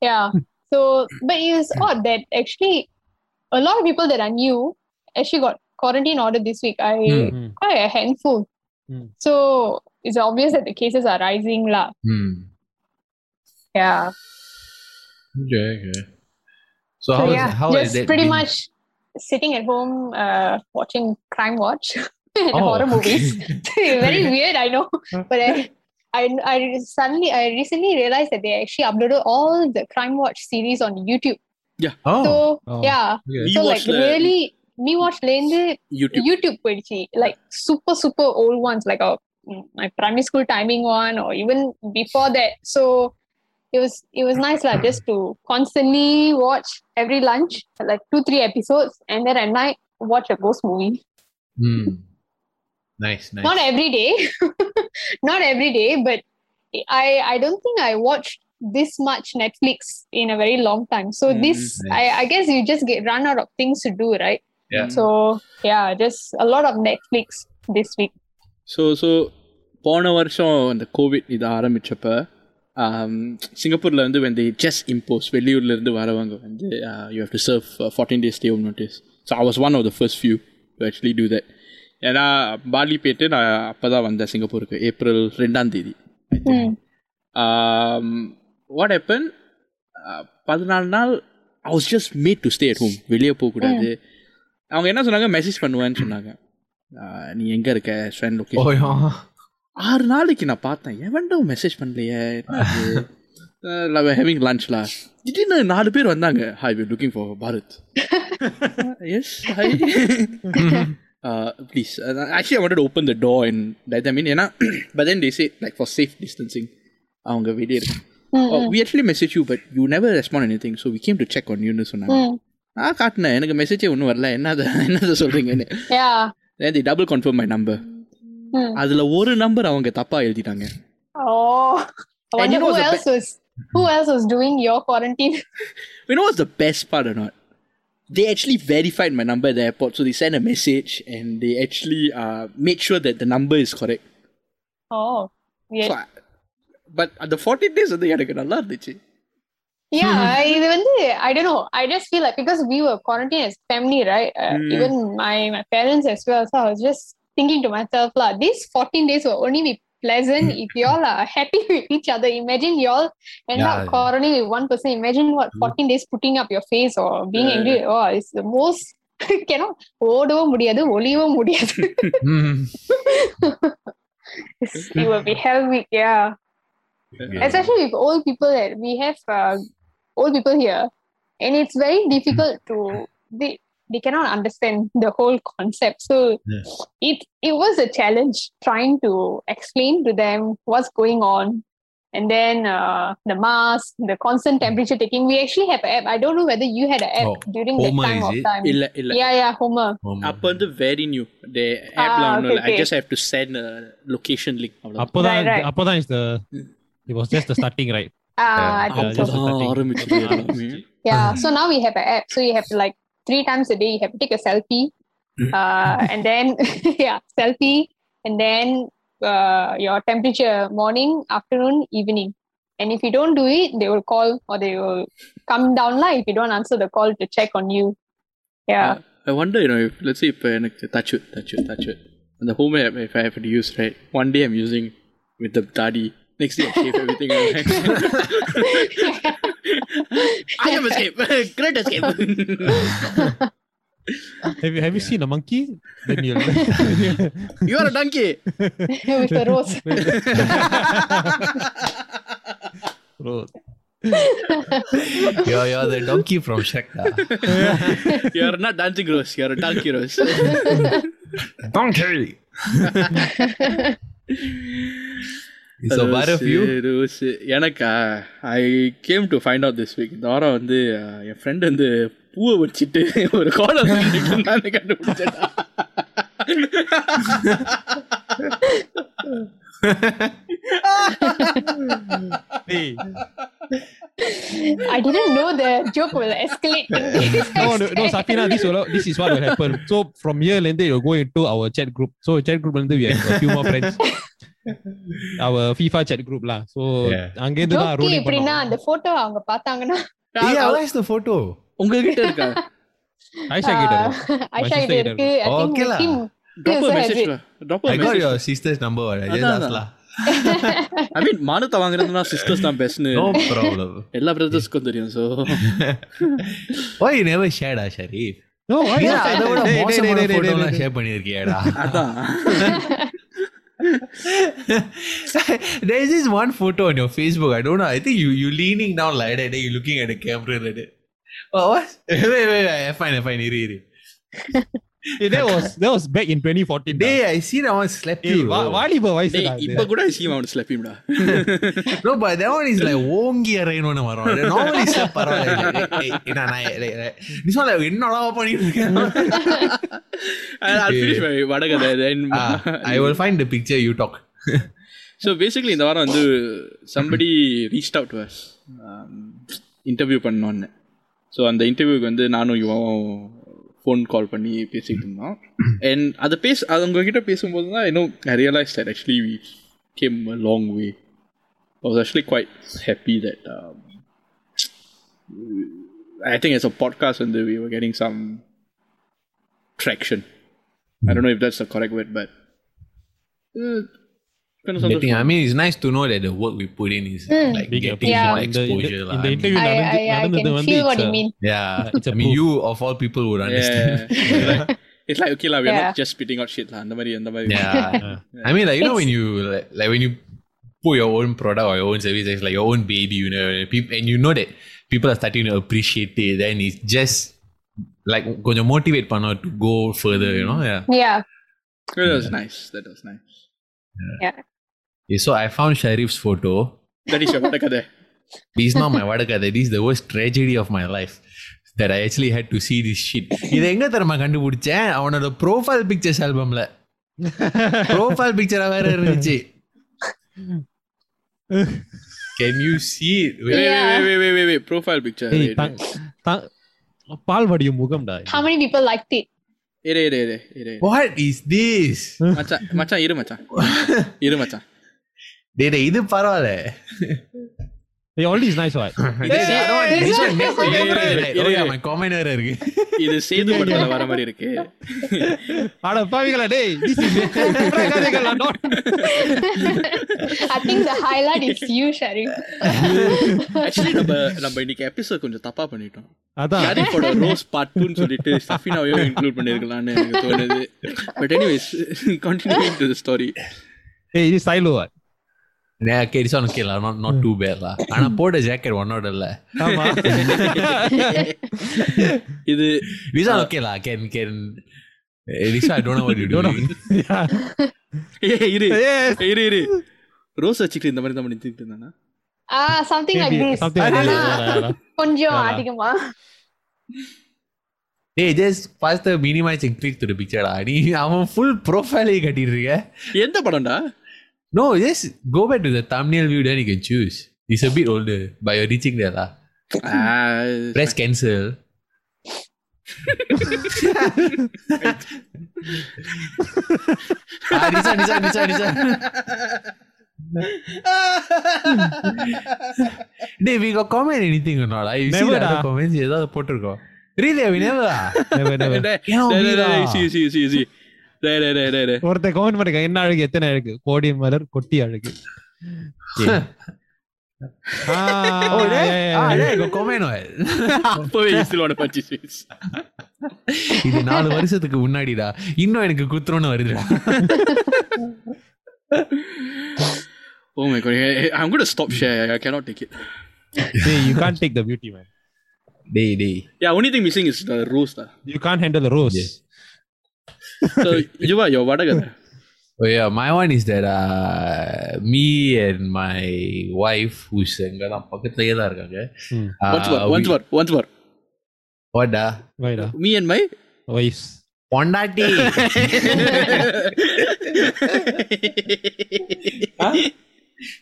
Yeah. So, but it's odd that actually a lot of people that I knew actually got quarantine order this week. I Mm. Mm. quite a handful. Mm. So it's obvious that the cases are rising, lah. ம் Yeah. okay okay so So how is yeah, how has just that pretty been? much sitting at home uh, watching crime watch and Oh. horror movies. Very weird, I know, but I, I, I suddenly I recently realized that they actually uploaded all the crime watch series on YouTube. Yeah. oh So Oh. yeah, okay. So like the really, me watch Lende YouTube. YouTube poiduchi, like super super old ones, like a my primary school timing one, or even before that. So it was it was nice lah, just to constantly watch every lunch, like two three episodes, and then at night watch a ghost movie. Hmm nice nice Not every day, not every day, but I I don't think I watched this much Netflix in a very long time. So Mm, this nice. I, I guess you just get run out of things to do, right? Yeah. So yeah, just a lot of Netflix this week. So so போன வருஷம் அந்த Covid இது ஆரம்பிச்சப்ப சிங்கப்பூரில் வந்து when they just impose வெளியூர்ல இருந்து வரவங்க வந்து you have to serve fourteen days stay home notice so I was one of the first few to actually do that ஏன்னா பாலி போயிட்டு நான் அப்போ தான் வந்தேன் சிங்கப்பூருக்கு ஏப்ரல் ரெண்டாம் தேதி. வாட் ஹேப்பன் பதினாலு நாள் I was just made to stay at home வெளியே போகக்கூடாது அவங்க என்ன சொன்னாங்க? மெசேஜ் பண்ணுவேன்னு சொன்னாங்க. நீ எங்கே இருக்க? ஸ்ட்ரெண்ட் லொக்கேஷன் ஆறு நாளைக்கு நான் பார்த்தேன். எவன்டும் மெசேஜ் பண்ணலையே? என்ன ஹேவிங் லஞ்ச்லா திடீர்னு நாலு பேர் வந்தாங்க. Hi we looking for Bharat S hi please actually I wanted open the to and that I மீன் ஏன்னா but then they say like for safe distancing அவங்க வெளியே இருக்கு Mm, we actually message you but you never respond anything so we came to check on யூன்னு சொன்னாங்க mm. நான் காட்டினேன் எனக்கு மெசேஜே ஒன்றும் வரல என்னது என்னது சொல்கிறீங்கன்னு Yeah. then they double confirm my number Mm. அதில் ஒரு நம்பர் அவங்க தப்பாக எழுதிட்டாங்க Oh. I And wonder you know who what's the else was who else was doing your quarantine? You know what's the best part or not? They actually verified my number at the airport, so they sent a message and they actually uh, made sure that the number is correct. Oh. Weird. So, I- but the 14 days வந்து எனக்கு நல்லா இருந்துச்சு yeah, இது வந்து I don't know. I just feel like because we were quarantined as family, right? Uh, Mm. Even my my parents as well. So I was just thinking to myself, lah, these 14 days will only be pleasant if y'all are happy with each other. Imagine y'all end up Yeah. quarantining with one person. Imagine what 14 days putting up your face or being Yeah. angry. Oh, it's the most cannot ஓடவும் முடியாது ஒளியவும் முடியாது Hmm. It's- it will be hell week yeah Yeah. especially with old people that we have uh, old people here and it's very difficult to they they cannot understand the whole concept so Yeah. it it was a challenge trying to explain to them what's going on and then uh, the mask, the constant temperature taking. We actually have an app. I don't know whether you had an app Oh, during Homer, that time is of it? time. இல்ல இல்ல Yeah, yeah, Homer. ஆமா. அப்ப வந்து very new the app Ah, ஒன்றும் இல்லை okay, I okay. just have to send a location link அவ்வளவுதான். அப்போதான் Right, right. அப்போதான் is the it was just the starting right Ah, Yeah. I think Yeah, so. just அப்பதான் starting. ஆரம்பிச்சது எல்லாமே. Yeah. So now we have an app. So you have to like three times a day. You have to take a selfie, uh, and then yeah, selfie, and then uh, your temperature morning, afternoon, evening. And if you don't do it, they will call or they will come down like if you don't answer the call to check on you. Yeah. I wonder, you know, if let's say இப்போ எனக்கு touch wood, touch wood, touch wood. அந்த home app, if I have to use, right? One day I'm using with the daddy. Next day I shave everything. I am escape. Great escape. have you have you seen a monkey then you'll you are a donkey. With the rose. Bro, You're, you're the donkey from Shrek. You are not dancing rose. You are a donkey rose. Donkey! so, part of you? Rose எனக்கா ஐ came to find out this week இந்த வாரம் வந்து அஹ், என் friend வந்து பூவை வச்சுட்டு ஒரு கோலம் நான் கண்டுபிடிச்சேன்டா hey I didn't know the joke will escalate. in this no, no, no, extent. Safina, this will this is what will happen. So from here, Lende, you'll go into our chat group. So chat group, Lende, we have a few more friends. அவ FIFA chat குரூப்ல so அங்க இருந்து தான் role எப்படின்னா அந்த photo அவங்க பார்த்தாங்கன்னா. ஏய் how is the உங்க கிட்ட இருக்கா? ஐஷா கிட்ட இருக்கு. ஐஷா கிட்ட இருக்கு. ஓகே லா. Drop a message. Drop a message. I got your sister's number. I I mean மானத்தை வாங்குறதுனா சிஸ்டர்ஸ் தான் பெஸ்ட்னு நோ ப்ராப்ளம் எல்லா பிரதர்ஸ்க்கும் தெரியும் so why you never shared ah sharif? No why share பண்ணிருக்கியாடா அதான். There's this one photo on your Facebook. I don't know. I think you you leaning down like that. Then you looking at the camera like that. Oh, what? wait, wait, wait. I fine, I. Iri, iri. Hey, that was that was back in 2014. Day, I see that one slept Hey, you. வா- bro. வாலிப வயசு டேய் தான் இப்போ அது. கூட சீமா அவனு ஸ்லப்பிம்டா No, but that one is like ஓங்கி அறையணும்னு வரும் அது normally step பரவாயில்ல Like, hey, என்ன நான் like, like, this one like என்னடா பண்ணிட்டு இருக்கேன் I'll finish my வடகதை then Ah, I will find the picture you talk. So basically இந்த வாரம் வந்து somebody reach out to us interview பண்ணோன்னு ஸோ அந்த இன்டர்வியூக்கு வந்து நானும் இவன் ஃபோன் கால் பண்ணி பேசிக்கிட்டு இருந்தோம் அண்ட் அதை பேச அது உங்ககிட்ட பேசும்போது தான் இன்னும் I realise that actually we came a long way I was actually quite happy that um, I think as a podcast and we were getting some traction. I don't know if that's the correct word, but uh, kind of Getting, I mean, it's nice to know that the work we put in is like Big getting Yeah. more இந்த இந்த- exposure. lah. இந்த I mean, interview I, I, I நடந்தது can வந்து feel what it's you a- mean. Yeah, It's a I mean, proof. you of all people would understand. Yeah. like, it's like okay lah, we're Yeah. not just spitting out shit lah. அந்த மாதிரி அந்த மாதிரி Yeah. I mean, like you know, when you like, like when you put your own product or your own service, it's like your own baby, you know, and people, and you know that people are starting to appreciate it. Then it's just like கொஞ்சம் motivate பண்ண to go further, you know. Yeah. Yeah. That was nice. That was nice. Yeah, So I found Sharif's photo. That is your வடகதை. This is not my vadakada. This is the worst tragedy of my life. That I actually had to see this shit. இதை எங்க தெரியுமா கண்டுபிடிச்சேன் அவனோட profile pictures ஆல்பம்ல profile பிக்சரா வேற இருந்துச்சு can you see it? Wait, Yeah. wait, wait, wait, wait, wait. Profile picture. ஏய், Wait, தா- தா- பால் வடியும் முகம்டா How many people liked it? இரு இரு இரு இரு What is this? மச்சான் மச்சான் இரு மச்சான் இரு மச்சான் டேய், இது பரவாயில்ல. The only is nice what? இது இருக்கு இது சேது படத்துல வர மாதிரி இருக்கு அட பாவிங்களா டேய் this I think the highlight is you Sharif actually நம்ம நம்ம இன்னைக்கு எபிசோட் கொஞ்சம் தப்பா பண்ணிட்டோம் அதான் ஷரீஃபோட ரோஸ் பார்ட் 2 னு சொல்லிட்டு சஃபினாவையும் இன்க்ளூட் பண்ணிருக்கலாம்னு எனக்கு தோணுது but anyways continue to the story ஏய் இது சைலோவா கேரிசான் கேல நாட் நாட் டூ பேர் ஆனா போட்ட ஜாக்கெட் ஒன்னோட இல்ல. இது Lisa ஓகேலா can can Lisa I don't ஏய் இரு. இரு இரு. ரோஸ் வச்சிட்டு இந்த மாதிரி தான் பண்ணிட்டு இருந்தானா? ஆ சம்திங் லைக் திஸ் கொஞ்சம் அதிகமா. டேய் ஜஸ்ட் பாஸ் டு. பிக்சர்டா நீ அவன் ஃபுல் ப்ரொஃபைலே கட்டிட்டு இருக்க. எந்த படம்டா? No, just go back to the thumbnail view, then you can choose. It's a bit older, but you're reaching there. lah. Press cancel. ah, this one, this one, this one, this one. Hey, we got comment anything or not? ah? You see Never the other dah. comments? ஏதாவது போட்டிருக்கோம் Really? We never. ah? Never, never. Cannot be lah. ஒருத்தன் comment பண்ணிருக்க என்ன அழகு எத்தனை அழகு கோடி மலர் கொட்டி அழகு Ah, Oh, Ah. இது நாலு வருஷத்துக்கு முன்னாடிடா இன்னும் எனக்கு குத்துறோன்னு வருதுடா Oh my god, I- I'm going to stop share. I cannot take it. See, you can't take the beauty man டேய் டேய் Yeah, only thing missing is the rose. lah. you can't handle the rose Yes. So, you are your vadagada. Oh yeah, my one is that uh, me and my wife, who's இங்க தான் பக்கத்துலயே தான் இருக்காங்க. Hmm. Uh, Once more, once we- more, once more. What da? Why da? Me and my Wives. பொண்டாட்டி.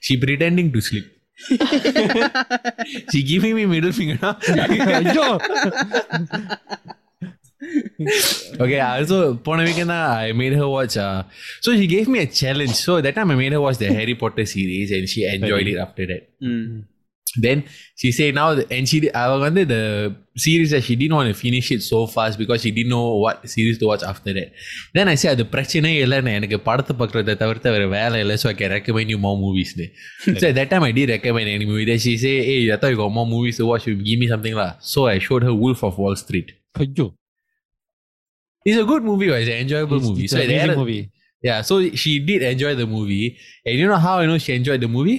She pretending to sleep. she giving me middle finger. now. ஐயோ okay, also போன weekend தான் I made her watch. Uh, so she gave me a challenge. So that time I made her watch the Harry Potter series, and she enjoyed it after that. Mm. Then she said now, the- and she I வந்து the series that she didn't want to finish it so fast because she didn't know what series to watch after that. Then I said அது பிரச்சனையே இல்லை நான் எனக்கு படத்தை பார்க்கறத தவிர்த்து வேற வேலை இல்லை so I can recommend you more movies. so at that time I did recommend any movie. Then she say, hey, I thought you got more movies to watch. You give me something lah. So I showed her Wolf of Wall Street. ஐயோ It's a good movie. It's an enjoyable It's- movie. it's so an at the amazing end- movie Yeah, so she did enjoy the movie. And you know how I know she enjoyed the movie?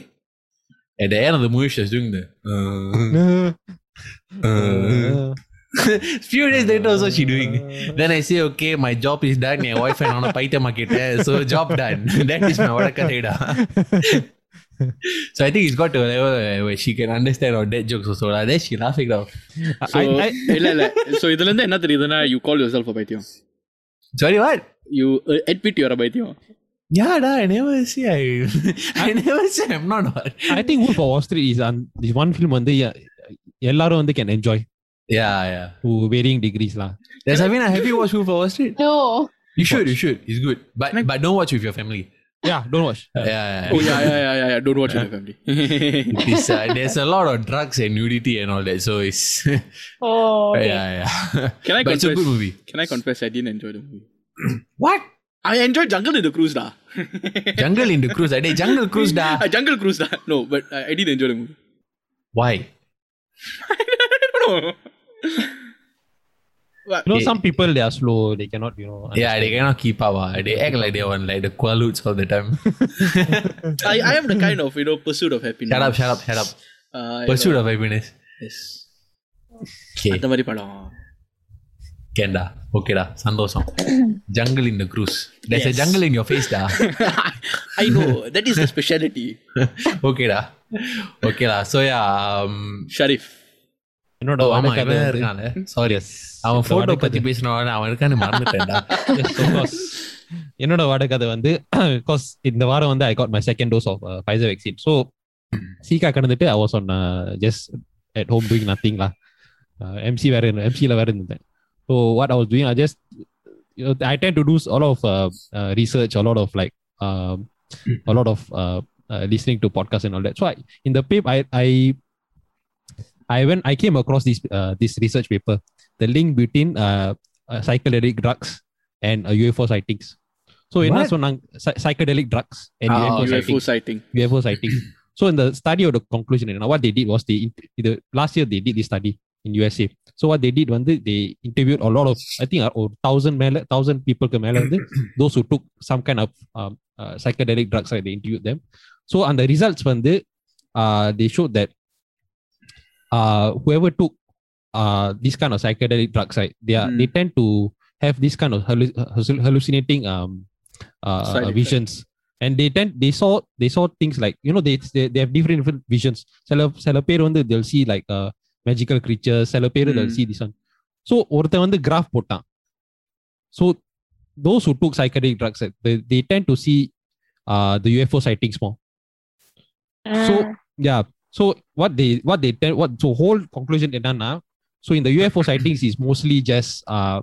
At the end of the movie, she was doing the. Uh, uh, few days later, also she doing. Then I say, okay, my job is done. My wife and on a paita market, so job done. that is my vadakateda. so I think it's got to a level where she can understand our dead jokes also. lah. Then she laughing now. So, I- I- இல்ல இல்ல so இதுல இருந்து என்ன தெரியுதுன்னா you call yourself a பைத்தியம் Sorry, what? you uh, admit you're a பைத்தியம் Yeah, da, I never say I. I never say I'm not. What. I think Wolf of Wall Street is un- this one film வந்து yeah, எல்லாரும் வந்து can enjoy Yeah, yeah. to varying degrees lah. There's Savina, have you watched Wolf of Wall Street? No. You should, you should. It's good. But but don't watch with your family. Yeah, don't watch. Yeah, yeah, oh yeah yeah yeah yeah, yeah. don't watch it with family It is, uh, there's a lot of drugs and nudity and all that. So it's Oh, okay. yeah, yeah. Can I but it's a good movie. can I confess I didn't enjoy the movie What? I enjoyed Jungle in the Cruise da Jungle in the Cruise. Hey, Jungle Cruise da. Uh, Jungle Cruise da no but I, I did enjoy the movie Why? I don't know But- You know, Okay. some people they are slow. They cannot, you know. Yeah, they cannot keep up. ah. They act like they want like the Quaaludes all the time. I, I am the kind of you know pursuit of happiness shut up, shut up, shut up. uh, Pursuit of happiness. yes Okay, அந்த மாதிரி படம் Kenda. Okay da. Sandosam. jungle in the Cruise. There's a Yes. jungle in your face da. I know that is the speciality okay da. Okay da. So yeah. Um, Sharif என்னோட oh, ஆமா வடக்கதை இவன் வந்து- இருக்கான்ல. Sorry. Yes. அவன் என்னோட photo வடக்கதை- பத்தி பேசினவன அவன் இருக்கான்னு மறந்துட்டேன்டா Yes, of course. என்னோட வாடகை வந்து பிகாஸ் இந்த வாரம் வந்து I got my second dose of Pfizer vaccine so சீக்கா கடந்துட்டு I was on just at home doing nothing law MC வேற எம்சியில் வேற இருந்தேன் so what I was doing I just I ten to two's all of research a lot of like um, a lot of uh, uh, listening to podcasts and all that so I, in the paper I, I I went I came across this uh, this research paper the link between uh, uh, psychedelic drugs and uh, UFO sightings. So என்ன What? சொன்னாங்க psy- psychedelic drugs and Ah, UFO, okay. UFO sightings. sighting UFO sightings. so in the study of the conclusion, you know, what they did was they in- the last year they did this study in USA. So what they did வந்து they interviewed a lot of I think uh, ஒரு thousand மேல thousand people மேல வந்து those who took some kind of um, uh, psychedelic drugs right, they interviewed them. So and the results வந்து uh, they showed that uh, whoever took uh, this kind of psychedelic drugs right, they are Hmm. they tend to have this kind of hallu- hallu- hallucinating um, uh, Side effects. visions and they tend they saw they saw things like you know they they, they have different different visions சில சில பேர் வந்து they'll see like uh, magical creatures சில பேர் they'll Mm. see this one so ஒருத்தன் வந்து graph போட்டான் so those who took psychedelic drugs eh, they, they tend to see uh, the UFO sightings more So, Ah. yeah so what they what they tell what so whole conclusion என்னன்னா so in the UFO sightings is mostly just uh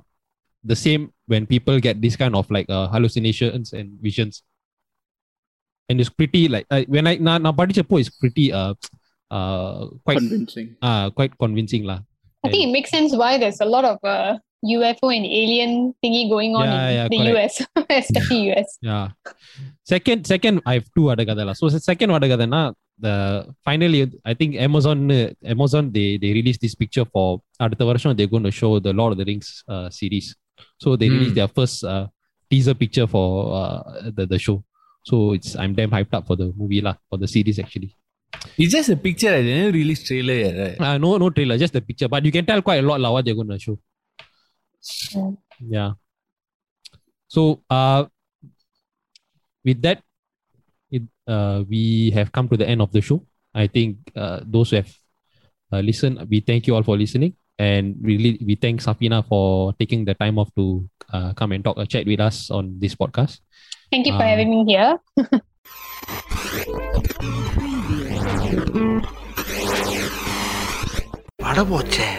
the same when people get this kind of like uh, hallucinations and visions and it's pretty like uh, when I நான் நான் படிச்சப்போ is pretty uh uh quite Convincing. uh quite convincing lah I think it makes sense why there's a lot of uh, UFO and alien thingy going on Yeah, in yeah, the US, especially US. yeah second second I have two other கதை lah so the second other கதைனா the finally I think Amazon uh, Amazon they they released this picture for அடுத்த வருஷம் they're going to show the Lord of the Rings uh, series so they released Hmm. their first uh, teaser picture for uh, the the show so it's I'm damn hyped up for the movie lah for the series actually It's just a picture. I didn't release trailer yet, right? uh, no no trailer just the picture but you can tell quite a lot lah what they're going to show Mm. yeah so uh with that it uh we have come to the end of the show i think uh, those who have uh, listened we thank you all for listening and really we thank safina for taking the time off to uh, come and talk a chat with us on this podcast Thank you for Ah. having me here. பட போச்சே